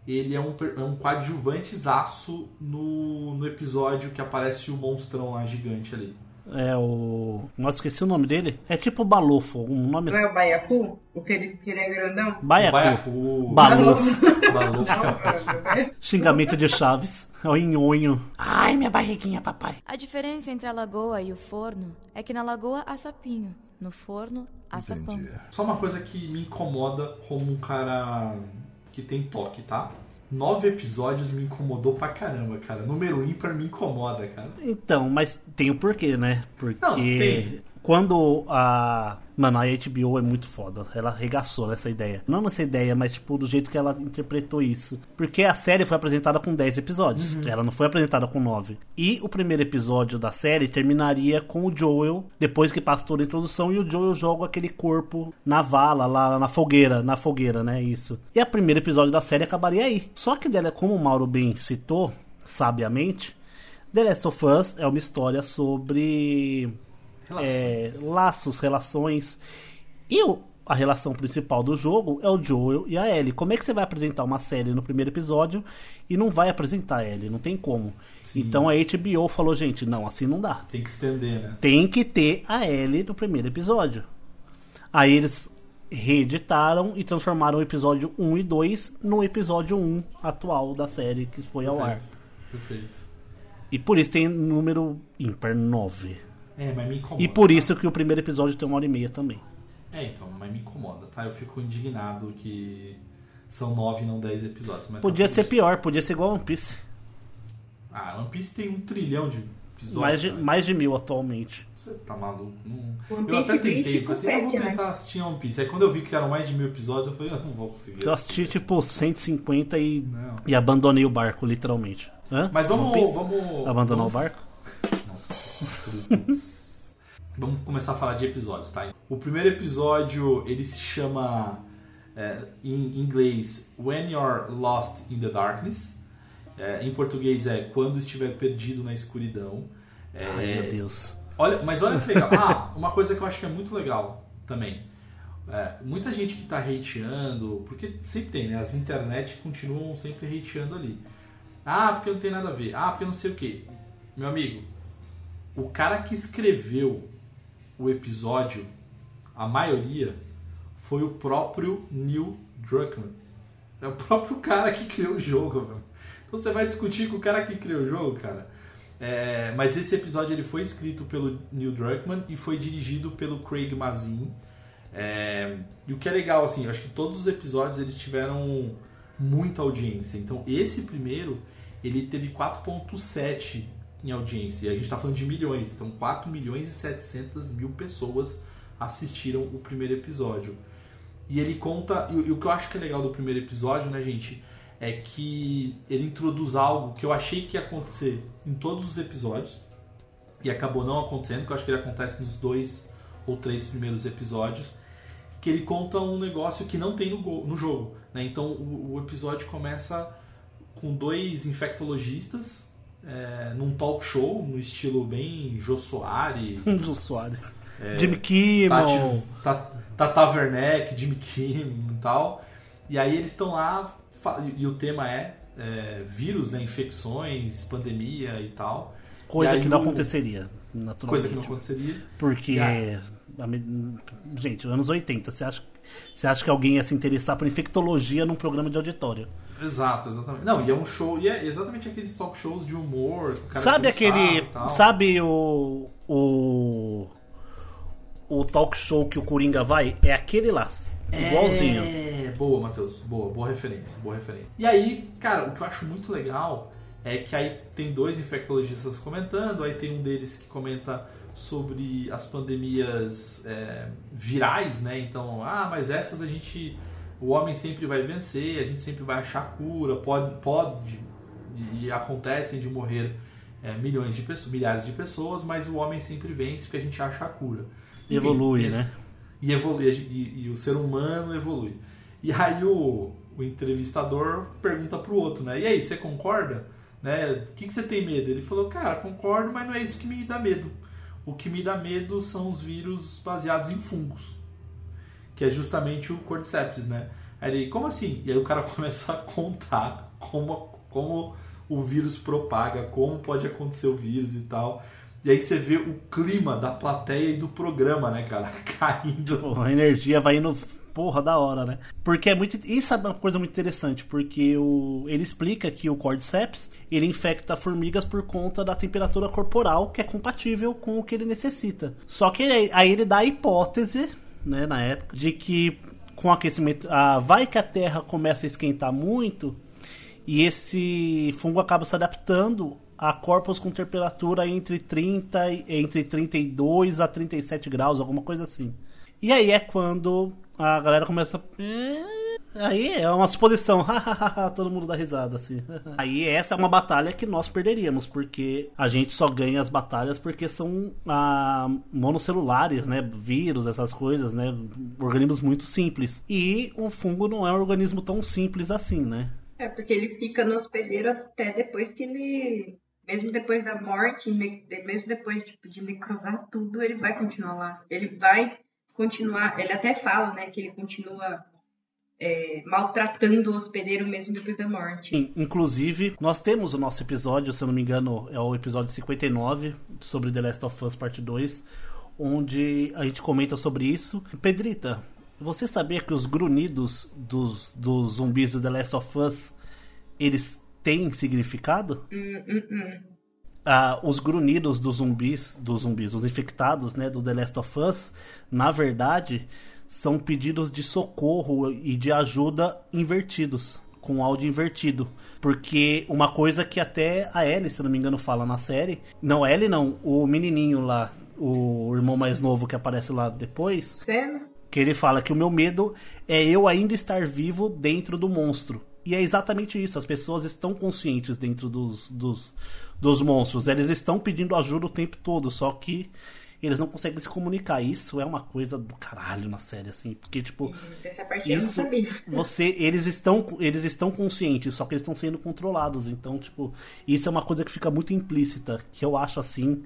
ele é um, é um coadjuvante zaço no, no episódio que aparece o monstrão lá gigante ali. É o. Nossa, esqueci o nome dele. É tipo Balofo, um nome Não é assim. o Baiacu? O que ele, que ele é grandão? Baiacu. Baiacu. Balofo. Balofo. Xingamento de Chaves. É o nhonho. Ai, minha barriguinha, papai. A diferença entre a lagoa e o forno é que na lagoa há sapinho, no forno há sapão. Só uma coisa que me incomoda como um cara que tem toque, tá? Nove episódios me incomodou pra caramba, cara. Número ímpar me incomoda, cara. Então, mas tem o porquê, né? Porque Não, tem. quando a. Mano, a HBO é muito foda. Ela arregaçou nessa ideia. Não nessa ideia, mas tipo, do jeito que ela interpretou isso. Porque a série foi apresentada com 10 episódios. Uhum. Ela não foi apresentada com 9. E o primeiro episódio da série terminaria com o Joel, depois que passa toda a introdução, e o Joel joga aquele corpo na vala, lá na fogueira. Na fogueira, né? Isso. E o primeiro episódio da série acabaria aí. Só que dela, como o Mauro bem citou, sabiamente, The Last of Us é uma história sobre é, laços, relações. E o- a relação principal do jogo é o Joel e a Ellie. Como é que você vai apresentar uma série no primeiro episódio e não vai apresentar a Ellie? Não tem como. Então a HBO falou, gente, não, assim não dá. Tem que estender, né? Tem que ter a Ellie no primeiro episódio. Aí eles reeditaram e transformaram o episódio 1 e 2 no episódio 1 atual da série que foi ao ar. Perfeito. E por isso tem número ímpar 9. É, mas me incomoda. E por isso que o primeiro episódio tem uma hora e meia também. É, então, mas me incomoda, tá? Eu fico indignado que são nove e não dez episódios. Mas Podia tá ser bem. pior, podia ser igual One Piece. Ah, One Piece tem um trilhão de episódios. Mais de, cara. mais de mil atualmente. Você tá maluco? Não... One Eu Piece até tentei, falei assim, eu vou né? tentar assistir One Piece. Aí quando eu vi que eram mais de mil episódios, eu falei, eu não vou conseguir. Eu assisti tipo 150 e, Não. e abandonei o barco, literalmente. Hã? Mas vamos- vamos- Abandonar vamos- o barco? Putz. Vamos começar a falar de episódios, tá? O primeiro episódio, ele se chama, é, em inglês, When You're Lost in the Darkness. É, em português é Quando Estiver Perdido na Escuridão. É, Ai, meu Deus. Olha, mas olha que legal. Ah, uma coisa que eu acho que é muito legal também. É, muita gente que tá hateando, porque sempre tem, né? As internet continuam sempre hateando ali. Ah, porque não tem nada a ver. Ah, porque não sei o que. Meu amigo, o cara que escreveu o episódio, a maioria, foi o próprio Neil Druckmann. É o próprio cara que criou o jogo, velho. Então você vai discutir com o cara que criou o jogo, cara. É, mas esse episódio ele foi escrito pelo Neil Druckmann e foi dirigido pelo Craig Mazin. É, e o que é legal, assim, eu acho que todos os episódios eles tiveram muita audiência. Então esse primeiro ele teve 4.7 em audiência. E a gente está falando de milhões. Então 4 milhões e 700 mil pessoas assistiram o primeiro episódio. E ele conta. E, o- e o que eu acho que é legal do primeiro episódio, né, gente? É que ele introduz algo que eu achei que ia acontecer em todos os episódios. E acabou não acontecendo, que eu acho que ele acontece nos dois ou três primeiros episódios. Que ele conta um negócio que não tem no, no jogo. Né? Então o, o episódio começa com dois infectologistas é, num talk show, no estilo bem Jô Soares. Jô Soares. É, Jimmy Kimmel. Tati, Ta- Tata Werneck, Jimmy Kimmel e tal. E aí eles estão lá, e, o tema é, é, vírus, né, infecções, pandemia e tal. Coisa E que não o- aconteceria, naturalmente. Coisa que não aconteceria. Porque, me- gente, anos 80, você acha, você acha que alguém ia se interessar por infectologia num programa de auditório? Exato, exatamente. Não, e é um show, e é exatamente aqueles talk shows de humor. Sabe um aquele. Sabe o. O. O talk show que o Coringa vai? É aquele lá. Igualzinho. É, boa, Matheus. Boa, boa referência, boa referência. E aí, cara, o que eu acho muito legal é que aí tem dois infectologistas comentando, aí tem um deles que comenta sobre as pandemias é, virais, né? Então, ah, mas essas a gente. O homem sempre vai vencer, a gente sempre vai achar cura, pode, pode e, e acontecem de morrer é, milhões de pessoas, milhares de pessoas, mas o homem sempre vence porque a gente acha a cura. Enfim, Evolui, né? e, evolui, e, e o ser humano evolui. E aí o, o entrevistador pergunta pro outro, né? E aí, você concorda? Né? O que, que você tem medo? Ele falou, cara, concordo, mas não é isso que me dá medo. O que me dá medo são os vírus baseados em fungos. Que é justamente o Cordyceps, né? Aí ele, como assim? E aí o cara começa a contar como, como o vírus propaga, como pode acontecer o vírus e tal. E aí você vê o clima da plateia e do programa, né, cara? Caindo. A energia vai indo. Porra, da hora, né? Porque é muito. Isso é uma coisa muito interessante, porque o... ele explica que o Cordyceps ele infecta formigas por conta da temperatura corporal que é compatível com o que ele necessita. Só que ele- aí ele dá a hipótese, né, na época, de que com o aquecimento. Ah, vai que a Terra começa a esquentar muito E esse fungo acaba se adaptando a corpos com temperatura entre 30 e- entre 32 a 37 graus, alguma coisa assim. E aí é quando a galera começa. "É, Aí é uma suposição, todo mundo dá risada assim. Aí essa é uma batalha que nós perderíamos, porque a gente só ganha as batalhas porque são ah, monocelulares, né? Vírus, essas coisas, né? Organismos muito simples. E o fungo não é um organismo tão simples assim, né? É, porque ele fica no hospedeiro até depois que ele. Mesmo depois da morte, mesmo depois tipo, de necrosar tudo, ele vai continuar lá. Ele vai continuar. Ele até fala, né, que ele continua é, maltratando o hospedeiro mesmo depois da morte. Inclusive, nós temos o nosso episódio, se eu não me engano, é o episódio 59 sobre The Last of Us Parte 2, onde a gente comenta sobre isso. Pedrita, você sabia que os grunhidos dos, dos zumbis do The Last of Us eles têm significado? Hum, hum, hum. Ah, os grunhidos dos zumbis, dos zumbis, os infectados, né, do The Last of Us, na verdade, são pedidos de socorro e de ajuda invertidos, com áudio invertido. Porque uma coisa que até a Ellie, se não me engano, fala na série, não, a Ellie não, o menininho lá, o irmão mais novo que aparece lá depois, Sam? que ele fala que o meu medo é eu ainda estar vivo dentro do monstro. E é exatamente isso, as pessoas estão conscientes dentro dos, dos, dos monstros. Eles estão pedindo ajuda o tempo todo, só que eles não conseguem se comunicar. Isso é uma coisa do caralho na série, assim. Porque, tipo, Essa parte eu não isso sabia. você eles estão eles estão conscientes só que eles estão sendo controlados então tipo isso é uma coisa que fica muito implícita que eu acho assim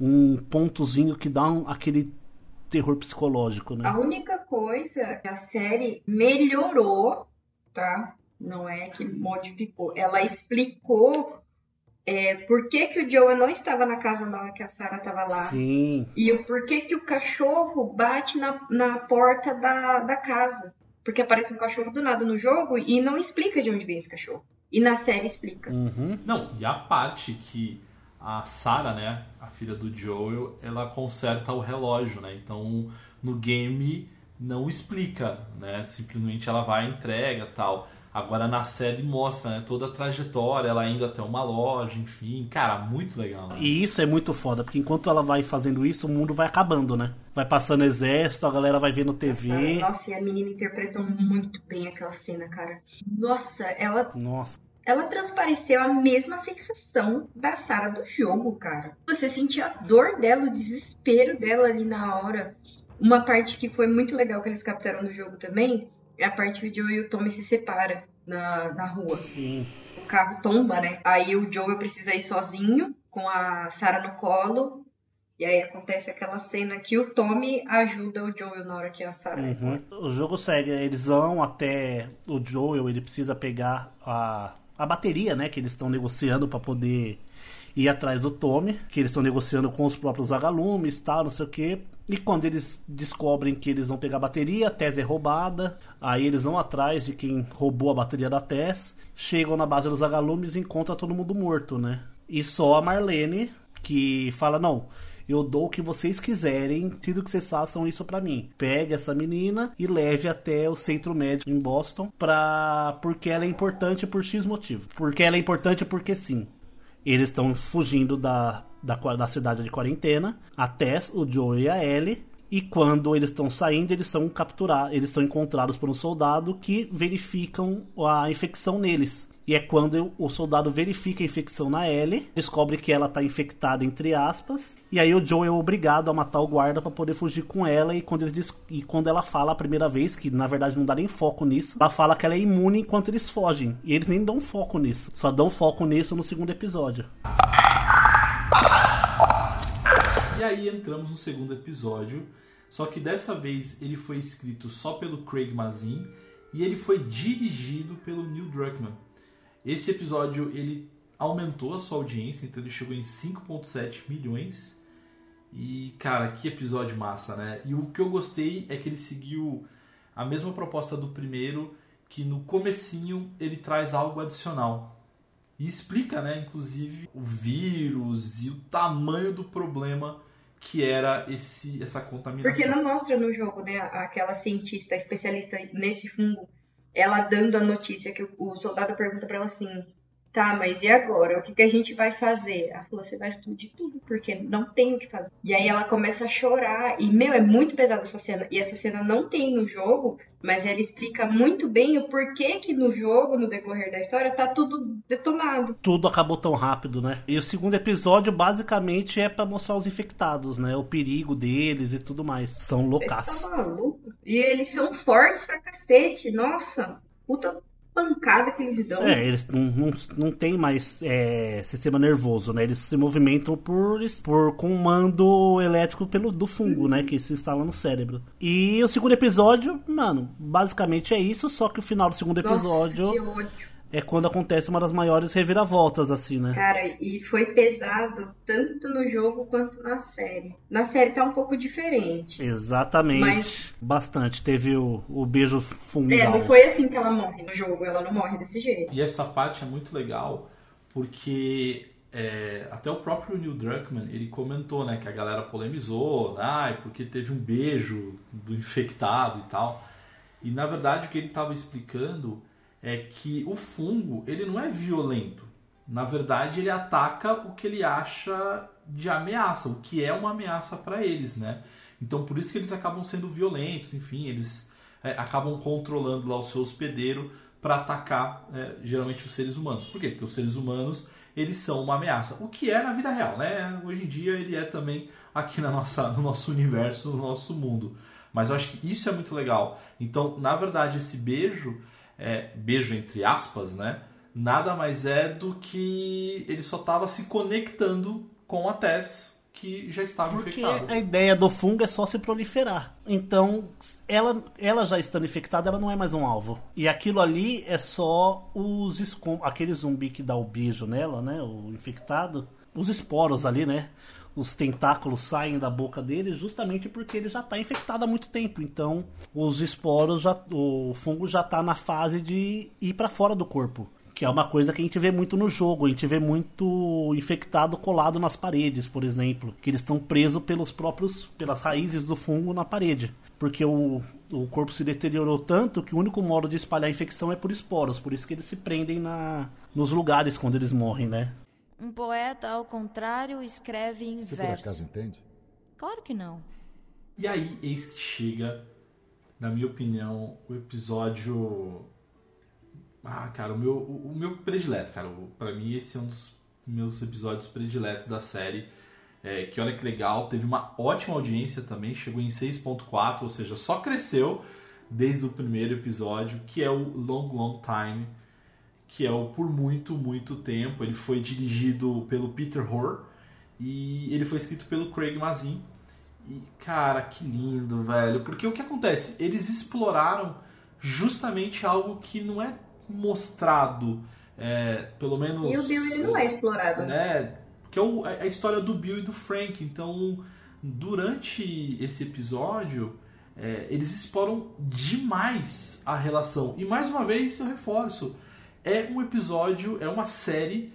um pontozinho que dá um- aquele terror psicológico né A única coisa que a série melhorou, tá? Não é que modificou. Ela explicou é, por que, que o Joel não estava na casa na hora que a Sarah estava lá. sim E o porquê que o cachorro bate na, na porta da, da casa. Porque aparece um cachorro do nada no jogo e não explica de onde vem esse cachorro. E na série explica. Uhum. Não, e a parte que a Sarah, né, a filha do Joel, ela conserta o relógio, né? Então, no game não explica, né? Simplesmente ela vai e entrega, tal. Agora na série mostra, né, toda a trajetória, ela indo até uma loja, enfim, cara, muito legal. Né? e isso é muito foda porque enquanto ela vai fazendo isso o mundo vai acabando né vai passando exército a galera vai vendo TV Nossa, e a menina interpretou muito bem aquela cena, cara. Nossa, ela nossa ela transpareceu a mesma sensação da Sarah do jogo, cara. Você sentia a dor dela, o desespero dela ali na hora. Uma parte que foi muito legal que eles captaram no jogo também a parte que o Joe e o Tommy se separam na, na rua. sim O carro tomba, né? Aí o Joel precisa ir sozinho, com a Sarah no colo. E aí acontece aquela cena que o Tommy ajuda o Joel na hora que a Sarah é Uhum. O jogo segue, eles vão até o Joel, ele precisa pegar a, a bateria, né, que eles estão negociando para poder ir atrás do Tommy, que eles estão negociando com os próprios vagalumes, tal, não sei o que. E quando eles descobrem que eles vão pegar a bateria, a Tess é roubada, aí eles vão atrás de quem roubou a bateria da Tess, chegam na base dos vagalumes e encontram todo mundo morto, né? E só a Marlene que fala, não, eu dou o que vocês quiserem, tudo que vocês façam isso pra mim. Pegue essa menina e leve até o centro médico em Boston, pra... porque ela é importante por X motivo. Porque ela é importante porque sim. Eles estão fugindo da, da, da cidade de quarentena, a Tess, o Joe e a Ellie. E quando eles estão saindo, eles são capturados, eles são encontrados por um soldado que verificam a infecção neles. E é quando o soldado verifica a infecção na Ellie, descobre que ela tá infectada, entre aspas, e aí o Joe é obrigado a matar o guarda para poder fugir com ela. E quando, eles e quando ela fala a primeira vez, que na verdade não dá nem foco nisso, ela fala que ela é imune enquanto eles fogem. E eles nem dão foco nisso, só dão foco nisso no segundo episódio. E aí entramos no segundo episódio, só que dessa vez ele foi escrito só pelo Craig Mazin e ele foi dirigido pelo Neil Druckmann. Esse episódio ele aumentou a sua audiência, então ele chegou em 5.7 milhões. E cara, que episódio massa, né? E o que eu gostei é que ele seguiu a mesma proposta do primeiro, que no comecinho ele traz algo adicional. E explica, né, inclusive, o vírus e o tamanho do problema que era esse essa contaminação. Porque não mostra no jogo, né, aquela cientista especialista nesse fungo. ela dando a notícia que o, soldado pergunta pra ela assim: Tá, mas e agora? O que, que a gente vai fazer? Ela falou: Você vai explodir tudo, porque não tem o que fazer. E aí ela começa a chorar. E, meu, é muito pesada essa cena. E essa cena não tem no jogo, mas ela explica muito bem o porquê que no jogo, no decorrer da história, tá tudo detonado. Tudo acabou tão rápido, né? E o segundo episódio basicamente é pra mostrar os infectados, né? O perigo deles e tudo mais. São Você loucaços. tá maluco? E eles são fortes pra cacete. Nossa, puta pancada que eles dão. É, eles não, não, não tem mais é, sistema nervoso, né? Eles se movimentam por, por comando elétrico pelo, do fungo, né? Que se instala no cérebro. E o segundo episódio, mano, basicamente é isso, só que o final do segundo episódio Nossa, que ódio. É quando acontece uma das maiores reviravoltas, assim, né? Cara, e foi pesado tanto no jogo quanto na série. Na série tá um pouco diferente. Exatamente. Mas- Bastante. Teve o, o beijo É, fungal. não foi assim que ela morre no jogo, ela não morre desse jeito. E essa parte é muito legal porque é, até o próprio Neil Druckmann ele comentou, né, que a galera polemizou, ah, porque teve um beijo do infectado e tal. E na verdade o que ele estava explicando é que o fungo ele não é violento. Na verdade ele ataca o que ele acha de ameaça, o que é uma ameaça para eles, né? Então por isso que eles acabam sendo violentos, enfim, eles é, acabam controlando lá o seu hospedeiro para atacar é, geralmente os seres humanos. Por quê? Porque os seres humanos eles são uma ameaça. O que é na vida real, né? Hoje em dia ele é também aqui na nossa, no nosso universo, no nosso mundo. Mas eu acho que isso é muito legal. Então, na verdade, esse beijo, é, beijo entre aspas, né? Nada mais é do que ele só estava se conectando com a Tess que já estava Porque infectada. a ideia do fungo é só se proliferar. Então, ela, ela já estando infectada, ela não é mais um alvo. E aquilo ali é só os aquele zumbi que dá o beijo nela, né? O infectado. Os esporos ali, né? Os tentáculos saem da boca dele justamente porque ele já está infectado há muito tempo. Então, os esporos já. O fungo já está na fase de ir para fora do corpo. Que é uma coisa que a gente vê muito no jogo. A gente vê muito infectado colado nas paredes, por exemplo. Que eles estão presos pelos próprios. pelas raízes do fungo na parede. Porque o, o corpo se deteriorou tanto que o único modo de espalhar a infecção é por esporos. Por isso que eles se prendem na, nos lugares quando eles morrem, né? Um poeta, ao contrário, escreve em Você por verso. acaso entende? Claro que não. E aí, eis que chega, na minha opinião, o episódio. Ah, cara, o meu, o, o meu predileto, cara. Pra mim, esse é um dos meus episódios prediletos da série. É, que olha que legal, teve uma ótima audiência também, chegou em 6.4, ou seja, só cresceu desde o primeiro episódio, que é o Long Long Time, que é o Por Muito, Muito Tempo. Ele foi dirigido pelo Peter Hoare e ele foi escrito pelo Craig Mazin. E, cara, que lindo, velho. Porque o que acontece? Eles exploraram justamente algo que não é mostrado, é, pelo menos. E o Bill ele não é explorado. Né? Que é a história do Bill e do Frank. Então, durante esse episódio, é, eles exploram demais a relação. E mais uma vez eu reforço: é um episódio, é uma série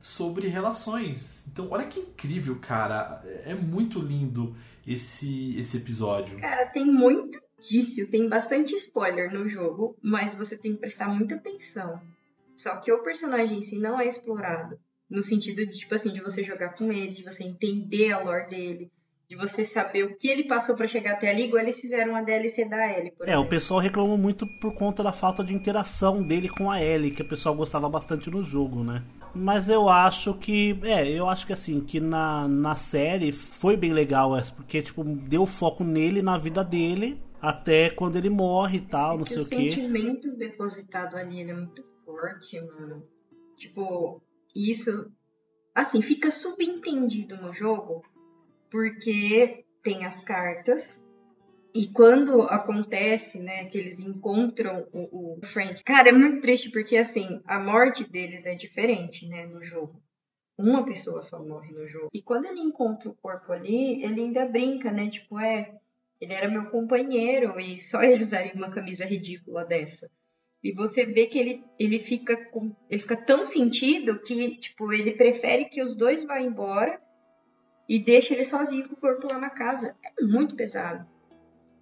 sobre relações. Então, olha que incrível, cara. É é muito lindo esse, esse episódio. Cara, tem muito indício, tem bastante spoiler no jogo, mas você tem que prestar muita atenção. Só que o personagem em si não é explorado. No sentido de, tipo assim, de você jogar com ele, de você entender a lore dele, de você saber o que ele passou pra chegar até ali, igual eles fizeram a DLC da Ellie, por É, o exemplo. pessoal reclamou muito por conta da falta de interação dele com a Ellie, que o pessoal gostava bastante no jogo, né? Mas eu acho que. É, eu acho que assim, que na, na série foi bem legal, é, porque, tipo, deu foco nele, na vida dele, até quando ele morre e tal, não que sei o o quê. sentimento depositado ali ele é muito forte, mano. Tipo, isso, assim, fica subentendido no jogo porque tem as cartas e quando acontece, né, que eles encontram o, o Frank, cara, é muito triste porque assim a morte deles é diferente, né, no jogo. Uma pessoa só morre no jogo. E quando ele encontra o corpo ali, ele ainda brinca, né? Tipo, é, ele era meu companheiro e só ele usaria uma camisa ridícula dessa. E você vê que ele, ele fica com, ele fica tão sentido que, tipo, ele prefere que os dois vá embora e deixa ele sozinho com o corpo lá na casa. É muito pesado.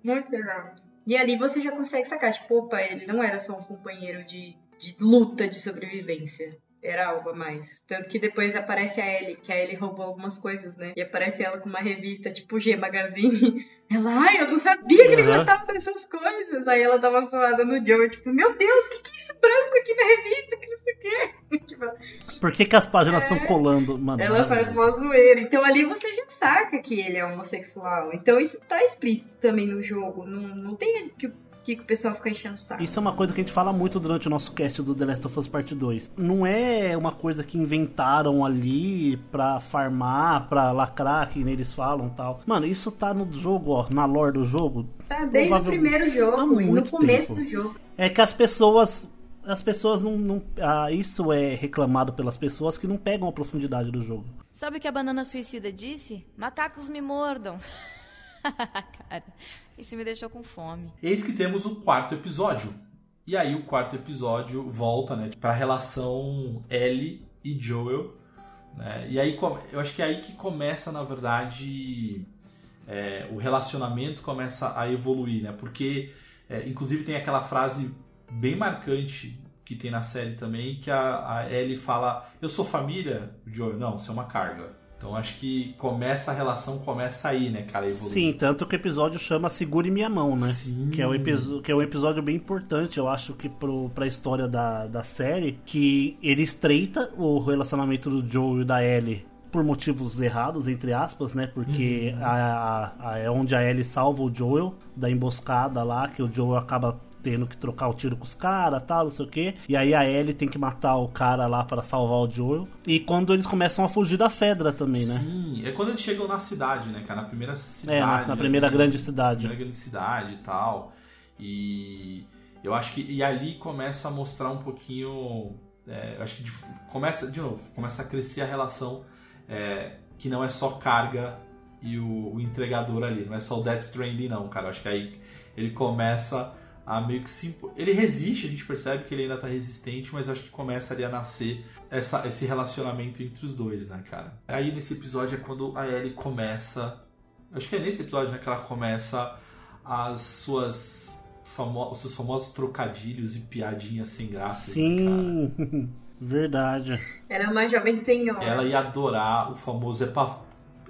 Muito pesado. E ali você já consegue sacar, tipo, opa, ele não era só um companheiro de, de luta de sobrevivência. Era algo a mais. Tanto que depois aparece a Ellie, que a Ellie roubou algumas coisas, né? E aparece ela com uma revista tipo G Magazine. Ela, ai, eu não sabia que ele Uhum. gostava dessas coisas. Aí ela dá uma suada no Joe, tipo, meu Deus, o que, que é isso branco aqui na revista? Que não sei o quê. tipo, Por que, que as páginas estão colando? Mano, ela faz uma zoeira. Então ali você já saca que ele é homossexual. Então isso tá explícito também no jogo. Não, não tem que, que o pessoal fica enchendo o saco. Isso é uma coisa que a gente fala muito durante o nosso cast do The Last of Us Part 2. Não é uma coisa que inventaram ali pra farmar, pra lacrar, que nem eles falam e tal. Mano, isso tá no jogo, ó, na lore do jogo. Tá desde o primeiro jogo e no começo tempo. do jogo. É que as pessoas. As pessoas não. não ah, isso é reclamado pelas pessoas que não pegam a profundidade do jogo. Sabe o que a banana suicida disse? Macacos me mordam. Cara, isso me deixou com fome. Eis que temos o quarto episódio. E aí o quarto episódio volta, né, pra relação Ellie e Joel, né? E aí eu acho que é aí que começa, na verdade, é, o relacionamento começa a evoluir, né? Porque é, inclusive tem aquela frase bem marcante que tem na série também, que a, a Ellie fala: "Eu sou família", Joel, não, você é uma carga. Então acho que começa a relação começa aí, né, cara, a evoluir. Sim, tanto que o episódio chama Segure Minha Mão, né? Sim. Que é, um episo- que é um episódio bem importante, eu acho que pro, pra história da, da série, que ele estreita o relacionamento do Joe e da Ellie por motivos errados, entre aspas, né? Porque Uhum. a, a- é onde a Ellie salva o Joel da emboscada lá, que o Joel acaba tendo que trocar o tiro com os caras, tal, não sei o que. E aí a Ellie tem que matar o cara lá para salvar o Joel. E quando eles começam a fugir da Fedra também, né? Sim, é quando eles chegam na cidade, né, cara? Na primeira cidade. É, na- na primeira ali, grande cidade. Primeira grande cidade e tal. E eu acho que. E ali começa a mostrar um pouquinho. é, eu acho que de- começa, de novo, começa a crescer a relação é, que não é só carga e o, o entregador ali, não é só o Death Stranding, não, cara. Eu acho que aí ele começa a meio que se. impo- Ele resiste, a gente percebe que ele ainda tá resistente, mas eu acho que começa ali a nascer essa, esse relacionamento entre os dois, né, cara? Aí nesse episódio é quando a Ellie começa. Acho que é nesse episódio né, que ela começa as suas. Famo os seus famosos trocadilhos e piadinhas sem graça. né, Sim, verdade. Ela é uma jovem senhora. Ela ia adorar o famoso é pra,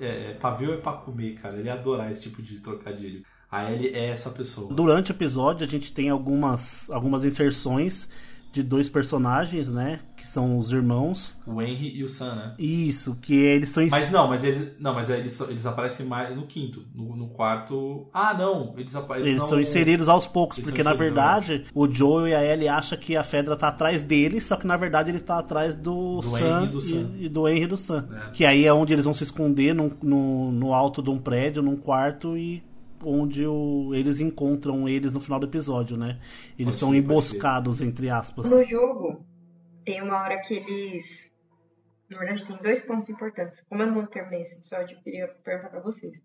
é, é pra ver ou é pra comer, cara. Ele ia adorar esse tipo de trocadilho. A Ellie é essa pessoa. Durante o episódio, a gente tem algumas, algumas inserções de dois personagens, né? Que são os irmãos. O Henry e o Sam, né? Isso, que eles são. Mas não, mas eles. Não, mas eles, eles aparecem mais no quinto. No, no quarto. Ah, não! Eles, apa- Eles não- são inseridos aos poucos, Eles porque na verdade o Joel e a Ellie acham que a Fedra tá atrás deles, só que na verdade ele tá atrás do, Do Sam Henry e do Sam. e, e do Henry e do Sam. É. Que aí é onde eles vão se esconder num- no, no alto de um prédio, num quarto e onde o- eles encontram eles no final do episódio, né? Eles Pode são emboscados, entre aspas. No jogo, tem uma hora que eles. Na verdade, tem dois pontos importantes. Como eu não terminei esse episódio, eu queria perguntar pra vocês.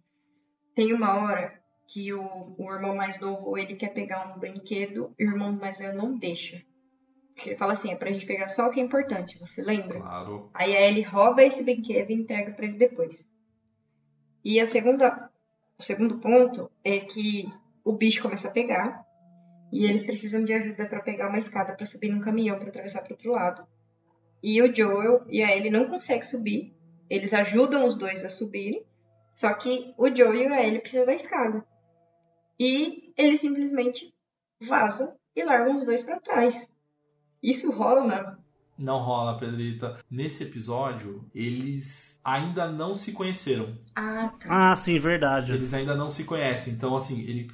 Tem uma hora que o, o irmão mais novo ele quer pegar um brinquedo e o irmão mais velho não deixa. Porque ele fala assim: é pra gente pegar só o que é importante, você lembra? Claro. Aí a Ellie rouba esse brinquedo e entrega pra ele depois. E a segunda, o segundo ponto é que o bicho começa a pegar e eles precisam de ajuda pra pegar uma escada pra subir num caminhão pra atravessar pro outro lado. E o Joel e a Ellie não conseguem subir. Eles ajudam os dois a subirem. Só que o Joel e a Ellie precisam da escada. E ele simplesmente vaza e largam os dois pra trás. Isso rola na Não rola, Pedrita. Nesse episódio, eles ainda não se conheceram. Ah, tá. Ah, sim, verdade. Eles ainda não se conhecem. Então, assim, ele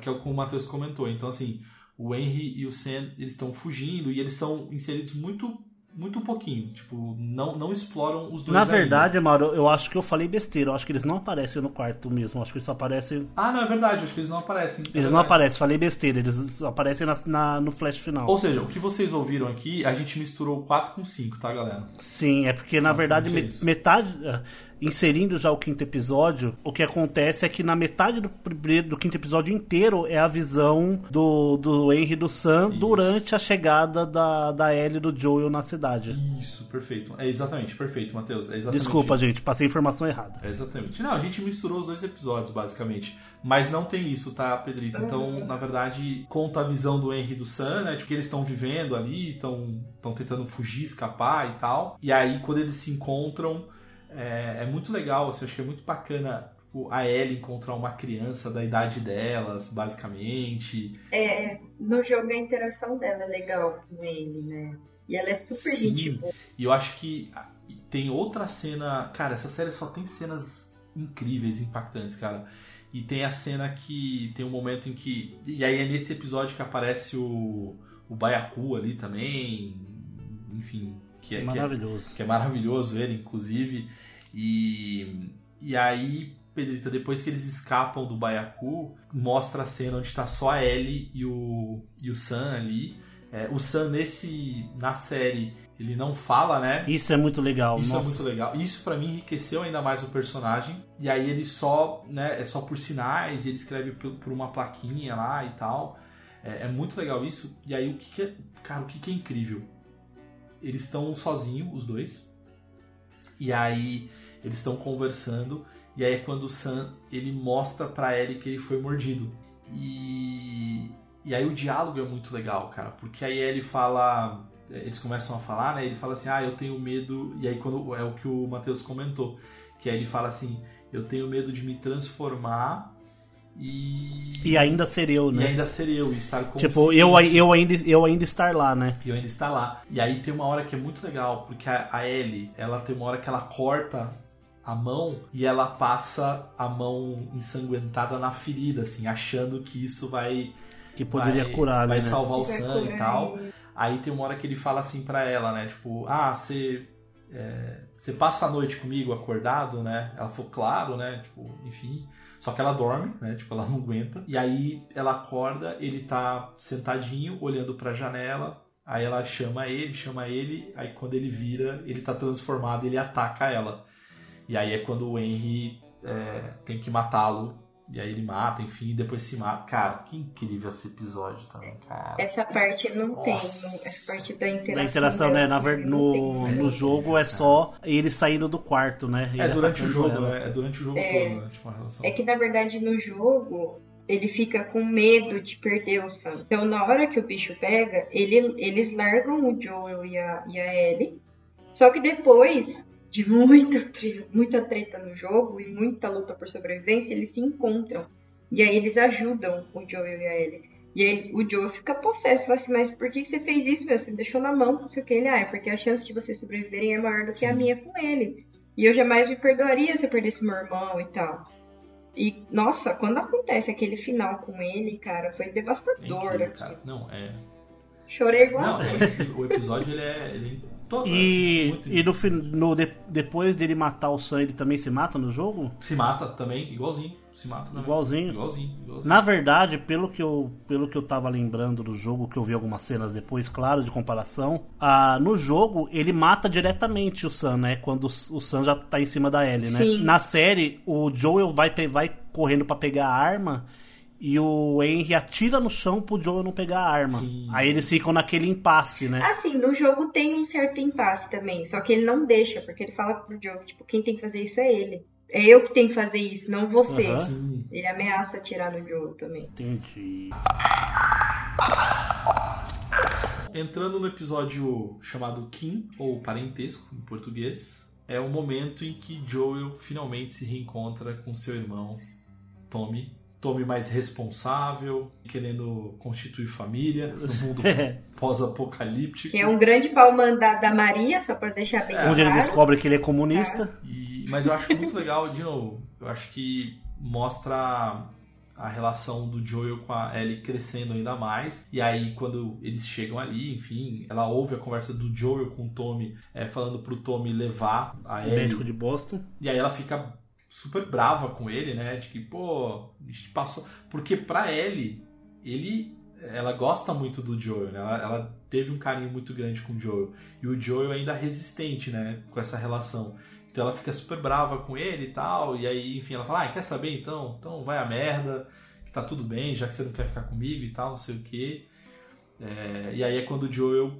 que é o que o Matheus comentou. Então, assim, o Henry e o Sam, eles estão fugindo e eles são inseridos muito muito pouquinho. Tipo, não, não exploram os dois Na ainda. verdade, Mauro, eu acho que eu falei besteira. Eu acho que eles não aparecem no quarto mesmo. Eu acho que eles só aparecem. Ah, não, é verdade. Acho que eles não aparecem. É Eles não verdade. aparecem, falei besteira. Eles aparecem na, na- no flash final. Ou seja, o que vocês ouviram aqui, a gente misturou 4 com 5, tá, galera? Sim, é porque na verdade me- metade. Inserindo já o quinto episódio, o que acontece é que na metade do, primeiro, do quinto episódio inteiro é a visão do, do Henry do Sam durante a chegada da, da Ellie e do Joel na cidade. Isso, perfeito. É exatamente, perfeito, Matheus. É exatamente Desculpa, isso. gente, passei a informação errada. É exatamente. Não, a gente misturou os dois episódios, basicamente. Mas não tem isso, tá, Pedrito? Então, na verdade, conta a visão do Henry do Sam, né? Tipo, que eles estão vivendo ali, estão tentando fugir, escapar e tal. E aí, quando eles se encontram, é, é muito legal, assim, eu acho que é muito bacana tipo, a Ellie encontrar uma criança da idade delas, basicamente. É, no jogo a interação dela é legal com ele, né? E ela é super Sim. gente boa. E eu acho que ah, tem outra cena. Cara, essa série só tem cenas incríveis, impactantes, cara. E tem a cena que. Tem um momento em que. E aí é nesse episódio que aparece o. O Baiacu ali também. Enfim. Que é, que é- Maravilhoso. que é maravilhoso ele, inclusive. E, e aí, Pedrita, depois que eles escapam do Baiacu, mostra a cena onde está só a Ellie e o, e o Sam ali. É, o Sam, nesse, na série, ele não fala, né? Isso é muito legal. Isso Nossa. é muito legal. Isso pra mim enriqueceu ainda mais o personagem. E aí ele só, né, é só por sinais, e ele escreve por, por uma plaquinha lá e tal. É, é muito legal isso. E aí o que, que é, cara, o que, que é incrível? Eles estão sozinhos, os dois. E aí eles estão conversando. E aí é quando o Sam ele mostra pra Ellie que ele foi mordido. E e aí o diálogo é muito legal, cara, porque aí ele fala, eles começam a falar, né? Ele fala assim: "Ah, eu tenho medo". E aí quando é o que o Matheus comentou, que aí ele fala assim: "Eu tenho medo de me transformar e E ainda ser eu, e né? ainda ser eu, e estar consciente. Tipo, eu, eu, ainda, eu ainda estar lá, né? E eu ainda está lá. E aí tem uma hora que é muito legal, porque a, a Ellie, ela tem uma hora que ela corta a mão e ela passa a mão ensanguentada na ferida, assim, achando que isso vai Que poderia vai, curar, vai né? salvar o Sam e tal. Aí tem uma hora que ele fala assim pra ela, né? Tipo, ah, você. é, você passa a noite comigo acordado, né? Ela falou, claro, né? Tipo, enfim. Só que ela dorme, né? Tipo, ela não aguenta. E aí ela acorda, ele tá sentadinho, olhando pra janela. Aí ela chama ele, chama ele. Aí quando ele vira, ele tá transformado, ele ataca ela. E aí é quando o Henry é, tem que matá-lo. E aí ele mata, enfim, e depois se mata. Cara, que incrível esse episódio também, cara. Essa parte não tem, Nossa. essa parte da interação. Da interação, né? Na no, tem. no jogo é só ele saindo do quarto, né? É durante o jogo, ela. né? É durante o jogo É. todo, né? Tipo, a relação. É que na verdade no jogo ele fica com medo de perder o Sam. Então na hora que o bicho pega, ele, eles largam o Joel e a, e a Ellie. Só que depois de muita, muita treta no jogo e muita luta por sobrevivência, eles se encontram. E aí eles ajudam o Joel e a Ellie. E aí o Joel fica possesso, fala assim, mas por que você fez isso, meu? Você me deixou na mão, não sei o que. Ele, ah, é porque a chance de vocês sobreviverem é maior do que a minha com ele. E eu jamais me perdoaria se eu perdesse meu irmão e tal. E, nossa, quando acontece aquele final com ele, cara, foi É devastador. incrível, aqui. cara. Não, é. Chorei igual. Não, é- o episódio ele é. Ele é todo, E, muito- e no, no de- depois dele matar o Sam, ele também se mata no jogo? Se mata também, igualzinho. Se mata também. Igualzinho? Igualzinho, igualzinho. Na verdade, pelo que, eu, pelo que eu tava lembrando do jogo, que eu vi algumas cenas depois, claro, de comparação, ah, no jogo ele mata diretamente o Sam, né? Quando o o Sam já tá em cima da Ellie, né? Sim. Na série, o Joel vai, vai correndo pra pegar a arma e o Henry atira no chão pro Joel não pegar a arma. Sim. Aí eles ficam naquele impasse, né? Assim, no jogo tem um certo impasse também, só que ele não deixa, porque ele fala pro Joe que, tipo, quem tem que fazer isso é ele. É eu que tenho que fazer isso, não você. Ele ameaça atirar no Joe também. Entendi. Entrando no episódio chamado Kim, ou Parentesco em português, é o momento em que Joel finalmente se reencontra com seu irmão Tommy. Tommy mais responsável, querendo constituir família no mundo pós-apocalíptico. Que é um grande pau mandado da Maria, só pra deixar bem Onde ele claro. descobre que ele é comunista. E- mas eu acho muito legal, de novo, eu acho que mostra a relação do Joel com a Ellie crescendo ainda mais. E aí, quando eles chegam ali, enfim, ela ouve a conversa do Joel com o Tommy, é, falando pro Tommy levar a O Ellie. médico de Boston. E aí ela fica super brava com ele, né? De que, pô, a gente passou. Porque pra Ellie, ele. Ela gosta muito do Joel, né? Ela, ela teve um carinho muito grande com o Joel. E o Joel ainda é resistente, né? Com essa relação. Então ela fica super brava com ele e tal. E aí, enfim, ela fala: Ah, quer saber então? Então vai a merda, que tá tudo bem, já que você não quer ficar comigo e tal, não sei o quê. É, e aí é quando o Joel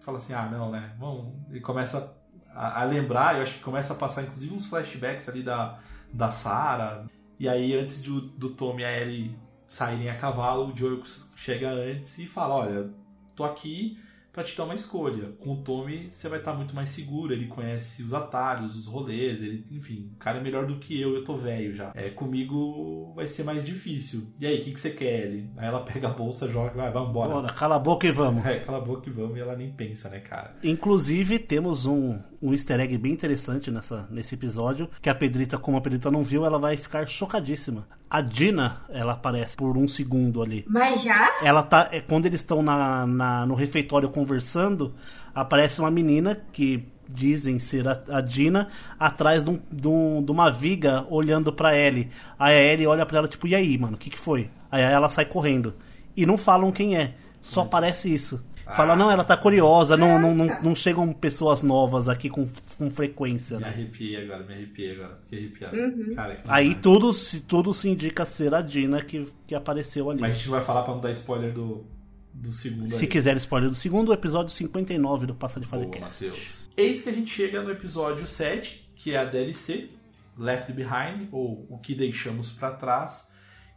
fala assim, ah, não, né? Vamos... Ele começa a, a lembrar, eu acho que começa a passar inclusive uns flashbacks ali da, da Sarah. E aí, antes de, do Tommy e a Ellie saírem a cavalo, o Joel chega antes e fala, olha, tô aqui para te dar uma escolha. Com o Tommy você vai estar muito mais seguro, ele conhece os atalhos, os rolês, ele, enfim, o cara é melhor do que eu, eu tô velho já. É, comigo vai ser mais difícil. E aí, o que, que você quer, ele? Aí ela pega a bolsa, joga, vai, vamos embora. Bora, cala a boca e vamos. É, cala a boca e vamos, e ela nem pensa, né, cara? Inclusive, temos um, um easter egg bem interessante nessa, nesse episódio, que a Pedrita, como a Pedrita não viu, ela vai ficar chocadíssima. A Dina, ela aparece por um segundo ali. Mas já? Ela tá. É, quando eles estão na, na, no refeitório conversando, aparece uma menina que dizem ser a, a Dina atrás de, um, de, um, de uma viga olhando pra Ellie. Aí a Ellie olha pra ela, tipo, e aí, mano, o que, que foi? Aí ela sai correndo. E não falam quem é, só aparece isso. Fala, não, ela tá curiosa, não, não, não, não chegam pessoas novas aqui com, com frequência. Me Né? arrepiei agora, me arrepiei agora. Fiquei arrepiado. Uhum. Cara, que Aí demais. tudo, se- tudo se indica ser a Dina que, que apareceu ali. Mas a gente vai falar pra não dar spoiler do, do segundo Se aí. quiser spoiler do segundo, episódio 59 do Passa de Fase Boa, Cast. Eis que a gente chega no episódio 7, que é a DLC, Left Behind, ou O que Deixamos para Trás,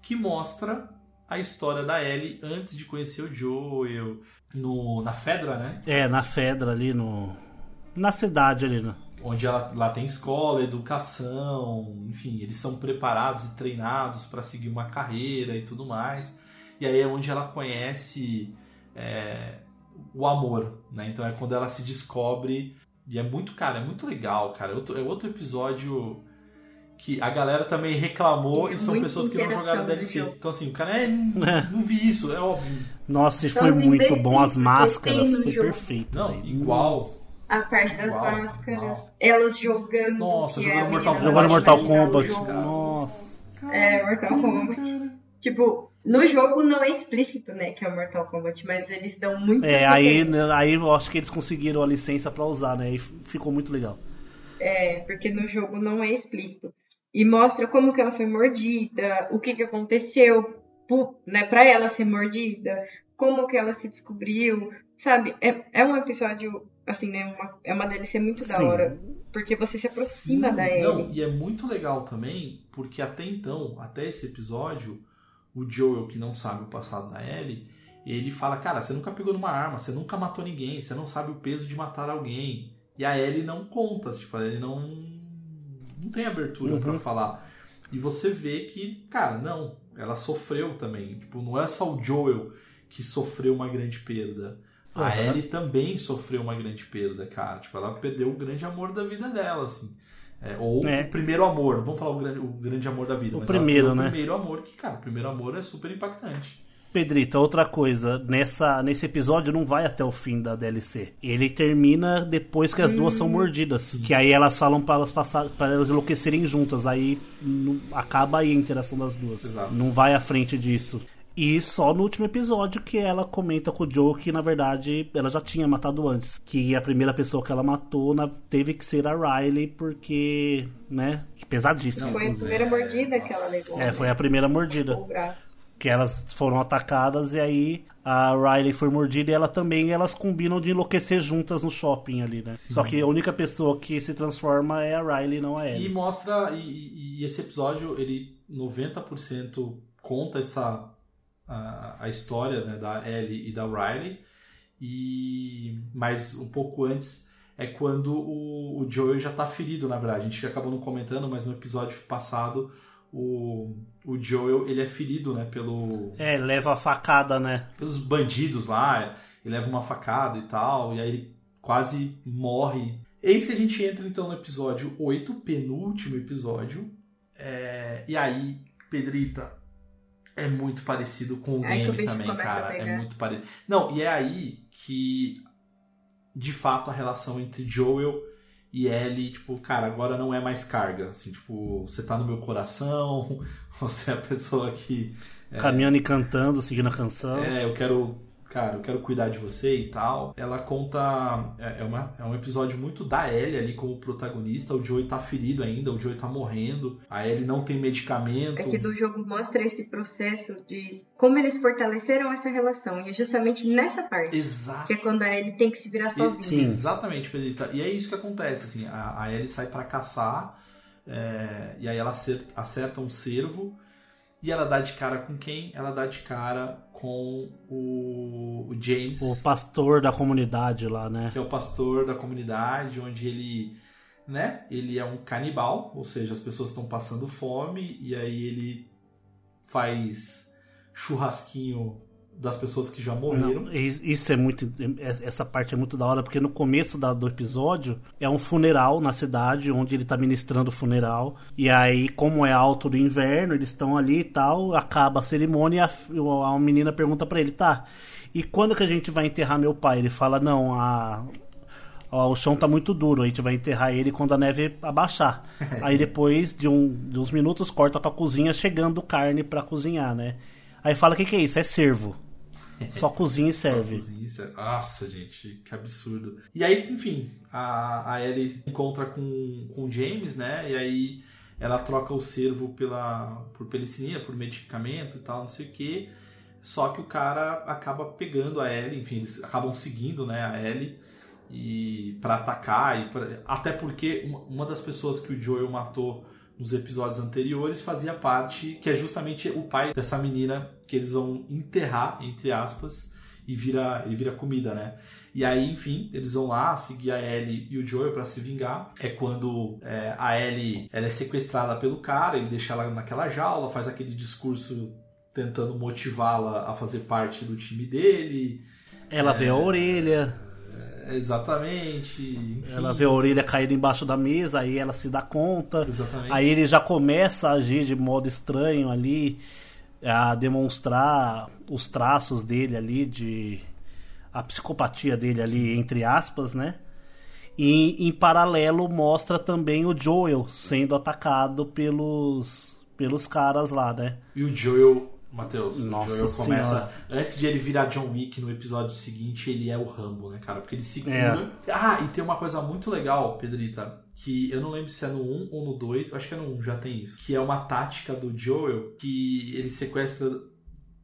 que mostra a história da Ellie antes de conhecer o Joel, no, na Fedra, né? É, na Fedra ali no. Na cidade ali, né? Onde ela, lá tem escola, educação, enfim, eles são preparados e treinados para seguir uma carreira e tudo mais. E aí é onde ela conhece é, o amor, né? Então é quando ela se descobre. E é muito, cara, é muito legal, cara. É outro, é outro episódio que a galera também reclamou É e são pessoas que não jogaram no DLC. Então, assim, o cara é, não, não vi isso, é óbvio. Nossa, e São foi muito bom. As máscaras, foi jogo. perfeito. Não, igual. A parte das Uau, máscaras, elas jogando. Nossa, jogando a Mortal menina Jogando Mortal Kombat. Nossa. É, Mortal Kombat. Tipo, no jogo não é explícito, né, que é o Mortal Kombat, mas eles dão muito. É, aí, aí eu acho que eles conseguiram a licença pra usar, né? E ficou muito legal. É, porque no jogo não é explícito. E mostra como que ela foi mordida, o que que aconteceu, né, pra ela ser mordida, como que ela se descobriu, sabe? É, é um episódio, assim, né, uma, é uma DLC muito da Sim. hora, porque você se aproxima Sim, da Ellie. Não, e é muito legal também, porque até então, até esse episódio, o Joel, que não sabe o passado da Ellie, ele fala, cara, você nunca pegou numa arma, você nunca matou ninguém, você não sabe o peso de matar alguém. E a Ellie não conta, tipo, a Ellie não, não tem abertura Uhum. pra falar. E você vê que, cara, não, ela sofreu também. Tipo, não é só o Joel que sofreu uma grande perda. A Aham. Ellie também sofreu uma grande perda, cara. Tipo, ela perdeu o grande amor da vida dela, assim. É, ou É. o primeiro amor, vamos falar o grande, o grande amor da vida. O primeiro, né? O primeiro amor, que, cara, o primeiro amor é super impactante. Pedrita, outra coisa, nessa, nesse episódio não vai até o fim da DLC. Ele termina depois que as duas são mordidas. Que aí elas falam para elas passar, para elas enlouquecerem juntas. Aí não- acaba aí a interação das duas. Exato. Não vai à frente disso. E só no último episódio que ela comenta com o Joe que, na verdade, ela já tinha matado antes. Que a primeira pessoa que ela matou na- teve que ser a Riley, porque, né? que Pesadíssimo. Foi a primeira mordida que ela levou. É, foi a primeira mordida O braço. que elas foram atacadas e aí a Riley foi mordida e ela também e elas combinam de enlouquecer juntas no shopping ali, né? Só que a única pessoa que se transforma é a Riley, não a E Ellie. mostra, e, e esse episódio, ele 90% conta essa a, a história né, da Ellie e da Riley. E mas um pouco antes é quando o, o Joel já tá ferido, na verdade. A gente acabou não comentando, mas no episódio passado o, o Joel ele é ferido, né, pelo É, leva a facada, né? pelos bandidos lá, ele leva uma facada e tal, e aí ele quase morre. Eis que a gente entra então no episódio 8, penúltimo episódio. É, e aí, Pedrita, é muito parecido com o o game também, cara. É muito parecido. Não, e é aí que de fato a relação entre Joel e Ellie, tipo, cara, agora não é mais carga. Assim, tipo, você tá no meu coração, você é a pessoa que. é, Caminhando e cantando, seguindo a canção. é, eu quero cara, eu quero cuidar de você e tal. Ela conta. É, é uma, é um episódio muito da Ellie ali como protagonista. O Joey tá ferido ainda, o Joey tá morrendo. A Ellie não tem medicamento. É que do jogo mostra esse processo de como eles fortaleceram essa relação. E é justamente nessa parte. Exato. Que é quando a Ellie tem que se virar sozinha. Sim. Exatamente, Pedrita. E é isso que acontece, assim, a, a Ellie sai pra caçar, é, e aí ela acerta, acerta um cervo, e ela dá de cara com quem? Ela dá de cara com o, o James, O pastor da comunidade lá, né? que é o pastor da comunidade, onde ele, né, ele é um canibal, ou seja, as pessoas estão passando fome, e aí ele faz churrasquinho das pessoas que já morreram. Não, is- isso é muito. Essa parte é muito da hora, porque no começo da- do episódio é um funeral na cidade, onde ele tá ministrando o funeral. E aí, como é alto do inverno, eles estão ali e tal, acaba a cerimônia e a, a menina pergunta pra ele, tá. E quando que a gente vai enterrar meu pai? Ele fala, não, a. ó, o chão tá muito duro, a gente vai enterrar ele quando a neve abaixar. Aí depois de, um, de uns minutos corta pra cozinha, chegando carne pra cozinhar, né? Aí fala, o que, que é isso? É cervo. Só cozinha e serve. Cozinha e serve. Nossa, gente, que absurdo. E aí, enfim, a, a Ellie encontra com, com o James, né? E aí ela troca o cervo pela, por penicilina, por medicamento e tal, não sei o quê. Só que o cara acaba pegando a Ellie, enfim, eles acabam seguindo, né, a Ellie e para atacar e pra- até porque uma, uma das pessoas que o Joel matou nos episódios anteriores fazia parte, que é justamente o pai dessa menina que eles vão enterrar, entre aspas, e vira, ele vira comida, né? E aí, enfim, eles vão lá seguir a Ellie e o Joel para se vingar. É quando é, a Ellie ela é sequestrada pelo cara, ele deixa ela naquela jaula, faz aquele discurso tentando motivá-la a fazer parte do time dele. Ela vê a orelha, É, Exatamente. enfim. ela vê a orelha cair embaixo da mesa, aí ela se dá conta. Exatamente. Aí ele já começa a agir de modo estranho ali, a demonstrar os traços dele ali, de. a psicopatia dele ali, entre aspas, né? E em paralelo mostra também o Joel sendo atacado pelos, pelos caras lá, né? E o Joel, Matheus, Nossa o Joel começa. Senhora. Antes de ele virar John Wick no episódio seguinte, ele é o Rambo, né, cara? Porque ele segura. É. Ah, e tem uma coisa muito legal, Pedrita, que eu não lembro se é no 1 ou no 2, acho que é no 1, já tem isso. Que é uma tática do Joel que ele sequestra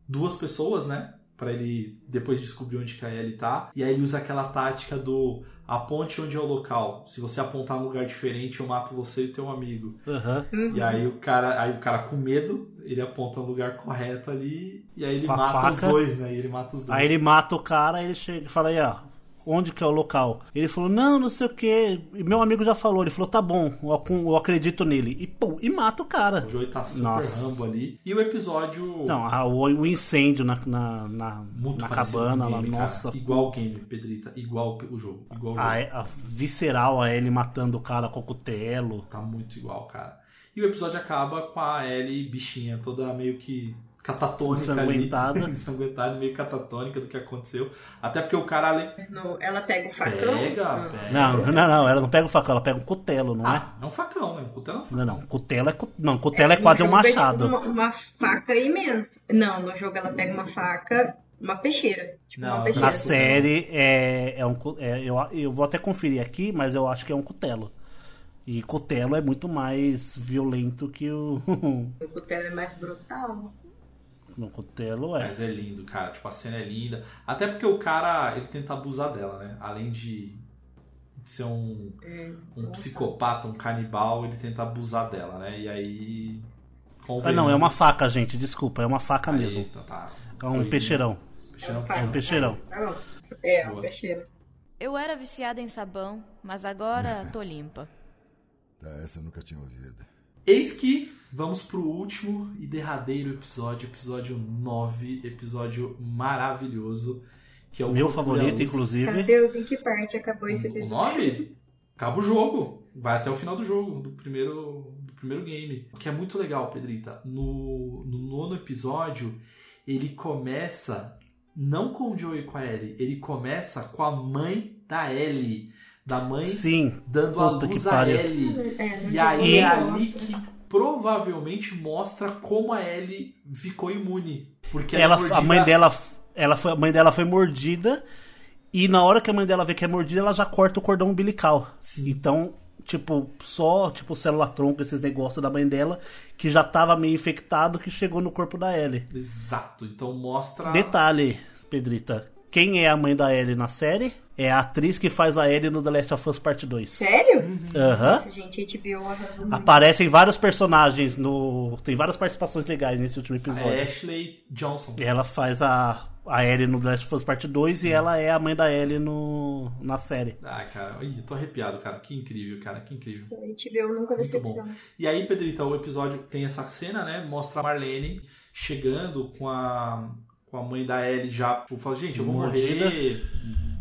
duas pessoas, né? Pra ele depois descobrir onde que a Ellie tá. E aí ele usa aquela tática do aponte onde é o local. Se você apontar um lugar diferente, eu mato você e teu amigo. Aham. E aí o cara, aí o cara com medo, ele aponta no lugar correto ali e aí ele Com mata os dois, né? E ele mata os dois. Aí ele mata o cara, ele chega e fala aí, ó, onde que é o local? Ele falou, não, não sei o que. Meu amigo já falou, ele falou, tá bom, eu, ac- eu acredito nele. E pum, e mata o cara. O Joey tá super Nossa. rambo ali. E o episódio Não, a- o, o incêndio na, na, na, na cabana o lá, game, cara. nossa. Igual o game, Pedrita. Igual o jogo. Igual o jogo. A, a visceral, a Ellie matando o cara com o cutelo. Tá muito igual, cara. E o episódio acaba com a Ellie bichinha, toda meio que catatônica Ensanguentada. ali. Ensanguentada, meio catatônica do que aconteceu. Até porque o cara ali... Ela pega o facão. Pega, Não. pega. Não, não, não, ela não pega o facão, ela pega um cutelo, não é? Ah, é um facão, né? Um cutelo é um facão. Não, não, cutelo é, cu- não, cutelo é, no quase um é machado. Uma, uma faca imensa. Não, no jogo ela pega uma faca, uma peixeira. Tipo Não, uma peixeira. Na série é, é um é, eu, eu vou até conferir aqui, mas eu acho que é um cutelo. E cutelo é muito mais violento que o. O cutelo é mais brutal. No cutelo é. Mas é lindo, cara. Tipo, a cena é linda. Até porque o cara, ele tenta abusar dela, né? Além de ser um, É, um psicopata, um canibal, ele tenta abusar dela, né? E aí... Ah, não, é uma faca, gente, desculpa, é uma faca Aí, mesmo. tá, tá. É um Foi- peixeirão. Peixeirão. É um peixeirão. É, Boa. uma peixeira. Eu era viciada em sabão, mas agora tô limpa. Tá, essa eu nunca tinha ouvido. Eis que vamos pro último e derradeiro episódio, episódio 9, episódio maravilhoso, que é o Meu favorito, inclusive. Meu Deus, em que parte acabou esse O episódio? 9 acaba o jogo. Vai até o final do jogo, do primeiro, do primeiro game. O que é muito legal, Pedrita. No, no nono episódio, ele começa não com o Joey e com a Ellie, ele começa com a mãe da Ellie. Da mãe Sim. dando a luz a. Ellie. É, no E aí é ali que provavelmente mostra como a Ellie ficou imune. Porque Ela, é a mãe dela ela foi, a mãe dela foi mordida e na hora que a mãe dela vê que é mordida, ela já corta o cordão umbilical. Então, tipo, só tipo célula tronco, esses negócios da mãe dela, que já tava meio infectado, que chegou no corpo da Ellie. Exato. Então mostra. Detalhe, Pedrita. Quem é a mãe da Ellie na série? É a atriz que faz a Ellie no The Last of Us Part 2. Sério? Aham. Nossa, gente, a HBO arrasou muito. Aparecem vários personagens no. Tem várias participações legais nesse último episódio. É Ashley Johnson. Ela faz a, a Ellie no The Last of Us Part 2 e ela é a mãe da Ellie no, na série. Ah, cara, ih, tô arrepiado, cara. Que incrível, cara, que incrível. A HBO nunca Muito bom. decepciona. E aí, Pedrita, o episódio tem essa cena, né? Mostra a Marlene chegando com a, com a mãe da Ellie já. Tipo, fala, gente, eu vou Mordida. morrer.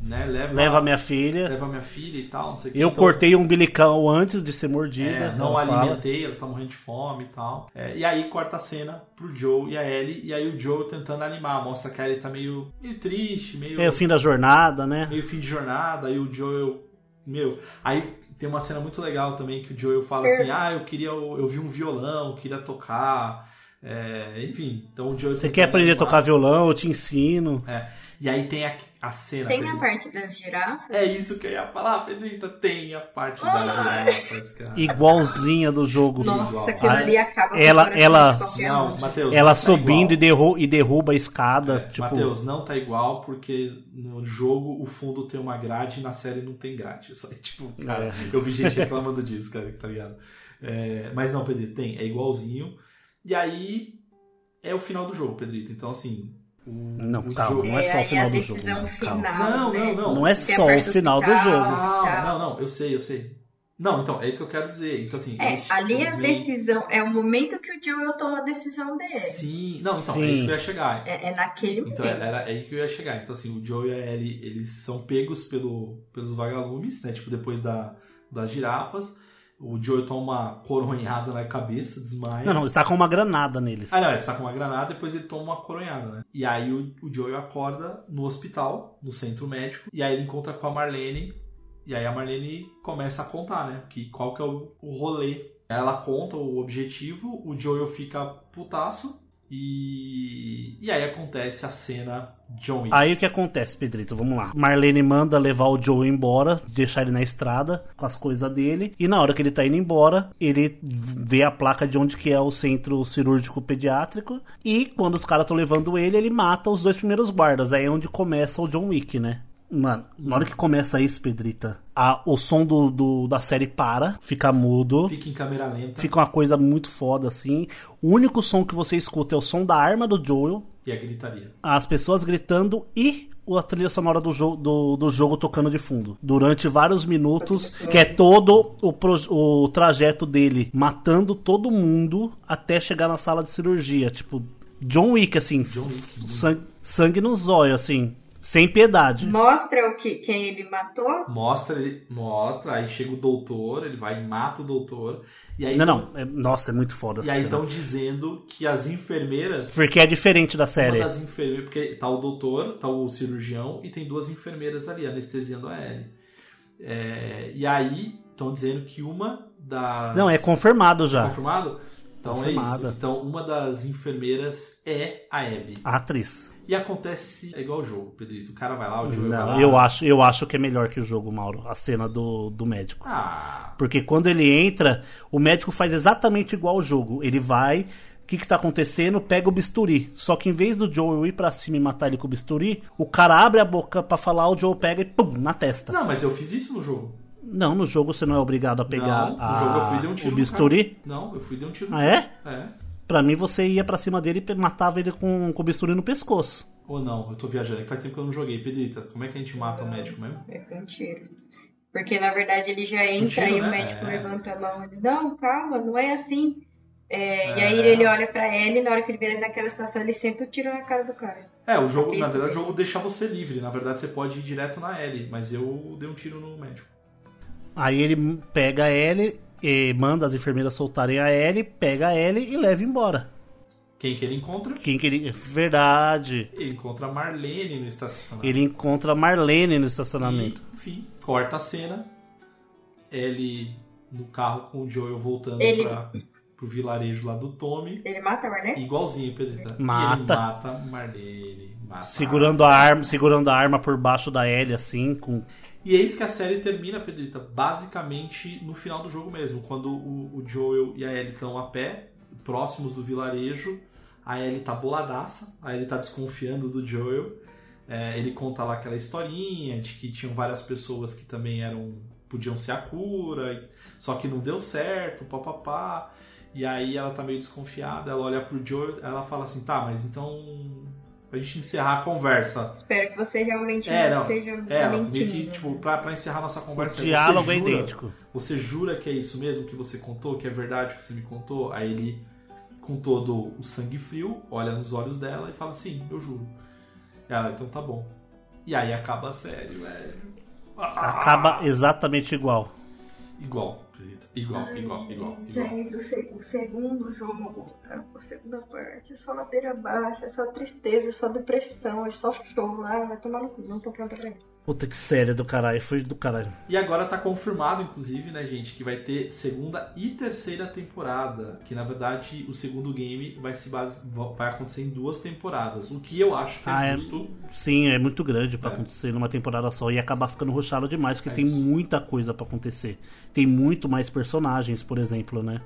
Né? Leva, Leva minha filha. Leva minha filha e tal, não sei o que. Eu Então, cortei o umbilical antes de ser mordida. É, não fala. alimentei, ela tá morrendo de fome e tal. É, e aí corta a cena pro Joe e a Ellie, e aí o Joe tentando animar, mostra que a Ellie tá meio, meio triste, meio. É o fim da jornada, né? meio fim de jornada, e o Joel, meu, aí tem uma cena muito legal também que o Joel fala assim, ah, eu queria, eu vi um violão, queria tocar, é, enfim, então o Joel... Você quer aprender a tocar violão? Eu te ensino. É, e aí tem a, a cena... Tem a parte das girafas? É isso que eu ia falar, Pedrita, tem a parte da Ah. girafas, cara. Igualzinha do jogo. Nossa, igual. aquilo ali acaba com ela- coração ela- Não, um. Matheus, Ela não tá subindo e, derru e derruba a escada. É, tipo, Matheus, não tá igual porque no jogo o fundo tem uma grade e na série não tem grade. Só, tipo, cara, É. eu vi gente reclamando disso, cara, tá ligado? É, mas não, Pedrito, tem, é igualzinho. E aí é o final do jogo, Pedrito. Então, assim. Não, o calma, jogo- não é só o aí final do jogo. Não, calma. final, Não, né? não, não. Não é a só o final do jogo. Calma, tal. não, não, eu sei, eu sei. Não, então, é isso que eu quero dizer. Então, assim. É, eles- ali eles a veem- decisão é o momento que o Joel toma a decisão dele. Sim, não, então, é Sim. isso que eu ia chegar. É, é naquele Então momento. era aí que eu ia chegar. Então assim, o Joe e a Ellie, eles são pegos pelo, pelos vagalumes, né? Tipo, depois da, das girafas. O Joe toma uma coronhada na cabeça, desmaia. Não, não, está com uma granada neles. Ah, não, ele está com uma granada, depois ele toma uma coronhada, né? E aí o, o Joe acorda no hospital, no centro médico, e aí ele encontra com a Marlene, e aí a Marlene começa a contar, né? Que, qual que é o, o rolê. Ela conta o objetivo, o Joel fica putaço, e, e aí acontece a cena John Wick. Aí o que acontece, Pedrito? Vamos lá. Marlene manda levar o Joe embora, deixar ele na estrada com as coisas dele. E na hora que ele tá indo embora, ele vê a placa de onde que é o centro cirúrgico pediátrico. E quando os caras estão levando ele, ele mata os dois primeiros guardas. Aí é onde começa o John Wick, né? Mano, na hora que começa isso, Pedrita, a- o som do, do- da série para, fica mudo. Fica em câmera lenta Fica uma coisa muito foda, assim. O único som que você escuta é o som da arma do Joel, e a gritaria. as pessoas gritando e a trilha sonora do, jo do, do jogo tocando de fundo. Durante vários minutos, que é todo o, o trajeto dele matando todo mundo até chegar na sala de cirurgia. Tipo, John Wick, assim, John Wick. san- sangue nos olhos, assim, sem piedade. Mostra o que, quem ele matou. Mostra, ele mostra, aí chega o doutor, ele vai e mata o doutor. E aí Não, não, é- nossa, é muito foda E aí estão dizendo que as enfermeiras. Porque é diferente da Uma série. das enfermeiras. Porque tá o doutor, tá o cirurgião e tem duas enfermeiras ali anestesiando a Ellie. É, e aí estão dizendo que uma das. Não, é confirmado já. Confirmado? Então é isso. Então uma das enfermeiras é a Abby. A atriz. E acontece. É igual o jogo, Pedrito. O cara vai lá, o Joel vai Não, lá. eu acho, eu acho que é melhor que o jogo, Mauro. A cena do, do médico. Ah, Porque quando ele entra, o médico faz exatamente igual ao jogo. Ele vai, o que, que tá acontecendo? Pega o bisturi. Só que em vez do Joel ir pra cima e matar ele com o bisturi, o cara abre a boca pra falar, o Joel pega e pum, na testa. Não, não, mas eu fiz isso no jogo. no jogo você não é obrigado a pegar não, no a- jogo eu fui dei tiro o bisturi. Não, eu fui e dei um tiro Ah, é? É. Pra mim, você ia pra cima dele e matava ele com, com o bisturi no pescoço. Ou não, eu tô viajando. é que Faz tempo que eu não joguei. Pedrita, como é que a gente mata o médico mesmo? É com tiro. Porque na verdade ele já entra tiro, e né? o médico É. levanta a mão. Ele, não, calma, não é assim. É, E É. aí ele olha pra ela e na hora que ele vê ele naquela situação, ele senta o tiro na cara do cara. É, o jogo, na verdade, o jogo deixa você livre. Na verdade, você pode ir direto na L, mas eu dei um tiro no médico. Aí ele pega a Ellie, e manda as enfermeiras soltarem a Ellie, pega a Ellie e leva embora. Quem que ele encontra? Quem que ele... Verdade. Ele encontra a Marlene no estacionamento. Ele encontra a Marlene no estacionamento. E, enfim, corta a cena. Ele no carro com o Joel voltando Ele- pra. pro vilarejo lá do Tommy. Ele mata a Marlene? Igualzinho, Pedrita. Mata. Ele mata Marlene. Mata Segurando a arma, segurando a arma por baixo da Ellie, assim, com. E eis que a série termina, Pedrita, basicamente no final do jogo mesmo, quando o, o Joel e a Ellie estão a pé, próximos do vilarejo, a Ellie tá boladaça, a Ellie tá desconfiando do Joel. É, ele conta lá aquela historinha de que tinham várias pessoas que também eram podiam ser a cura, só que não deu certo, papapá. E aí ela tá meio desconfiada, ela olha pro Joel, ela fala assim, tá, mas então pra gente encerrar a conversa. Espero que você realmente É, não não. esteja É, meio mentindo. que, tipo, pra, pra encerrar nossa conversa. O diálogo é idêntico. Você jura que é isso mesmo que você contou? Que é verdade o que você me contou? Aí ele, com todo o sangue frio, olha nos olhos dela e fala: Sim, eu juro. Ela, então tá bom. E aí acaba a série, velho. Acaba exatamente igual. Igual. Igual, igual, igual, igual. Gente, o, se- o segundo jogo, a segunda parte, é só ladeira abaixo, é só tristeza, é só depressão, é só choro. Ah, vai tomar no cu, não tô pronta pra isso. Puta que série do caralho, foi do caralho. E agora tá confirmado, inclusive, né, gente, que vai ter segunda e terceira temporada. Que na verdade o segundo game vai se base... vai acontecer em duas temporadas. O que eu acho que é Ah, é, justo. sim, é muito grande pra acontecer numa temporada só e acabar ficando rushado demais, porque É tem isso. muita coisa pra acontecer. Tem muito mais personagens, por exemplo, né?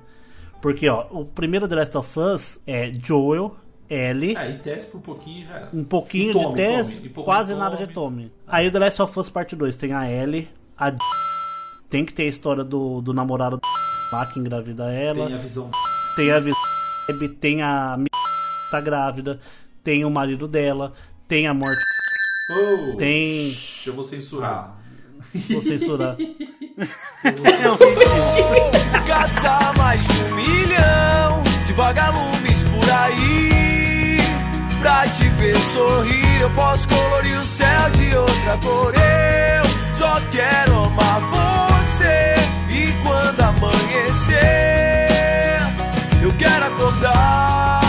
Porque, ó, o primeiro The Last of Us é Joel, Ellie, É, e teste por pouquinho já era. um pouquinho E Tommy, de e pouquinho quase nada de Tommy. Aí o The Last of Us Parte 2 tem a Ellie, a tem que ter a história do, do namorado lá que engravida ela. Tem a visão. Tem a visão, tem a m- tá grávida, tem o marido dela, tem a morte. Oh, Tem- shh, Eu vou censurar. Vou censurar. Caçar mais um milhão de vagalumes por aí. Pra te ver sorrir, eu posso colorir o céu de outra cor. Eu só quero amar você. E quando amanhecer, eu quero acordar.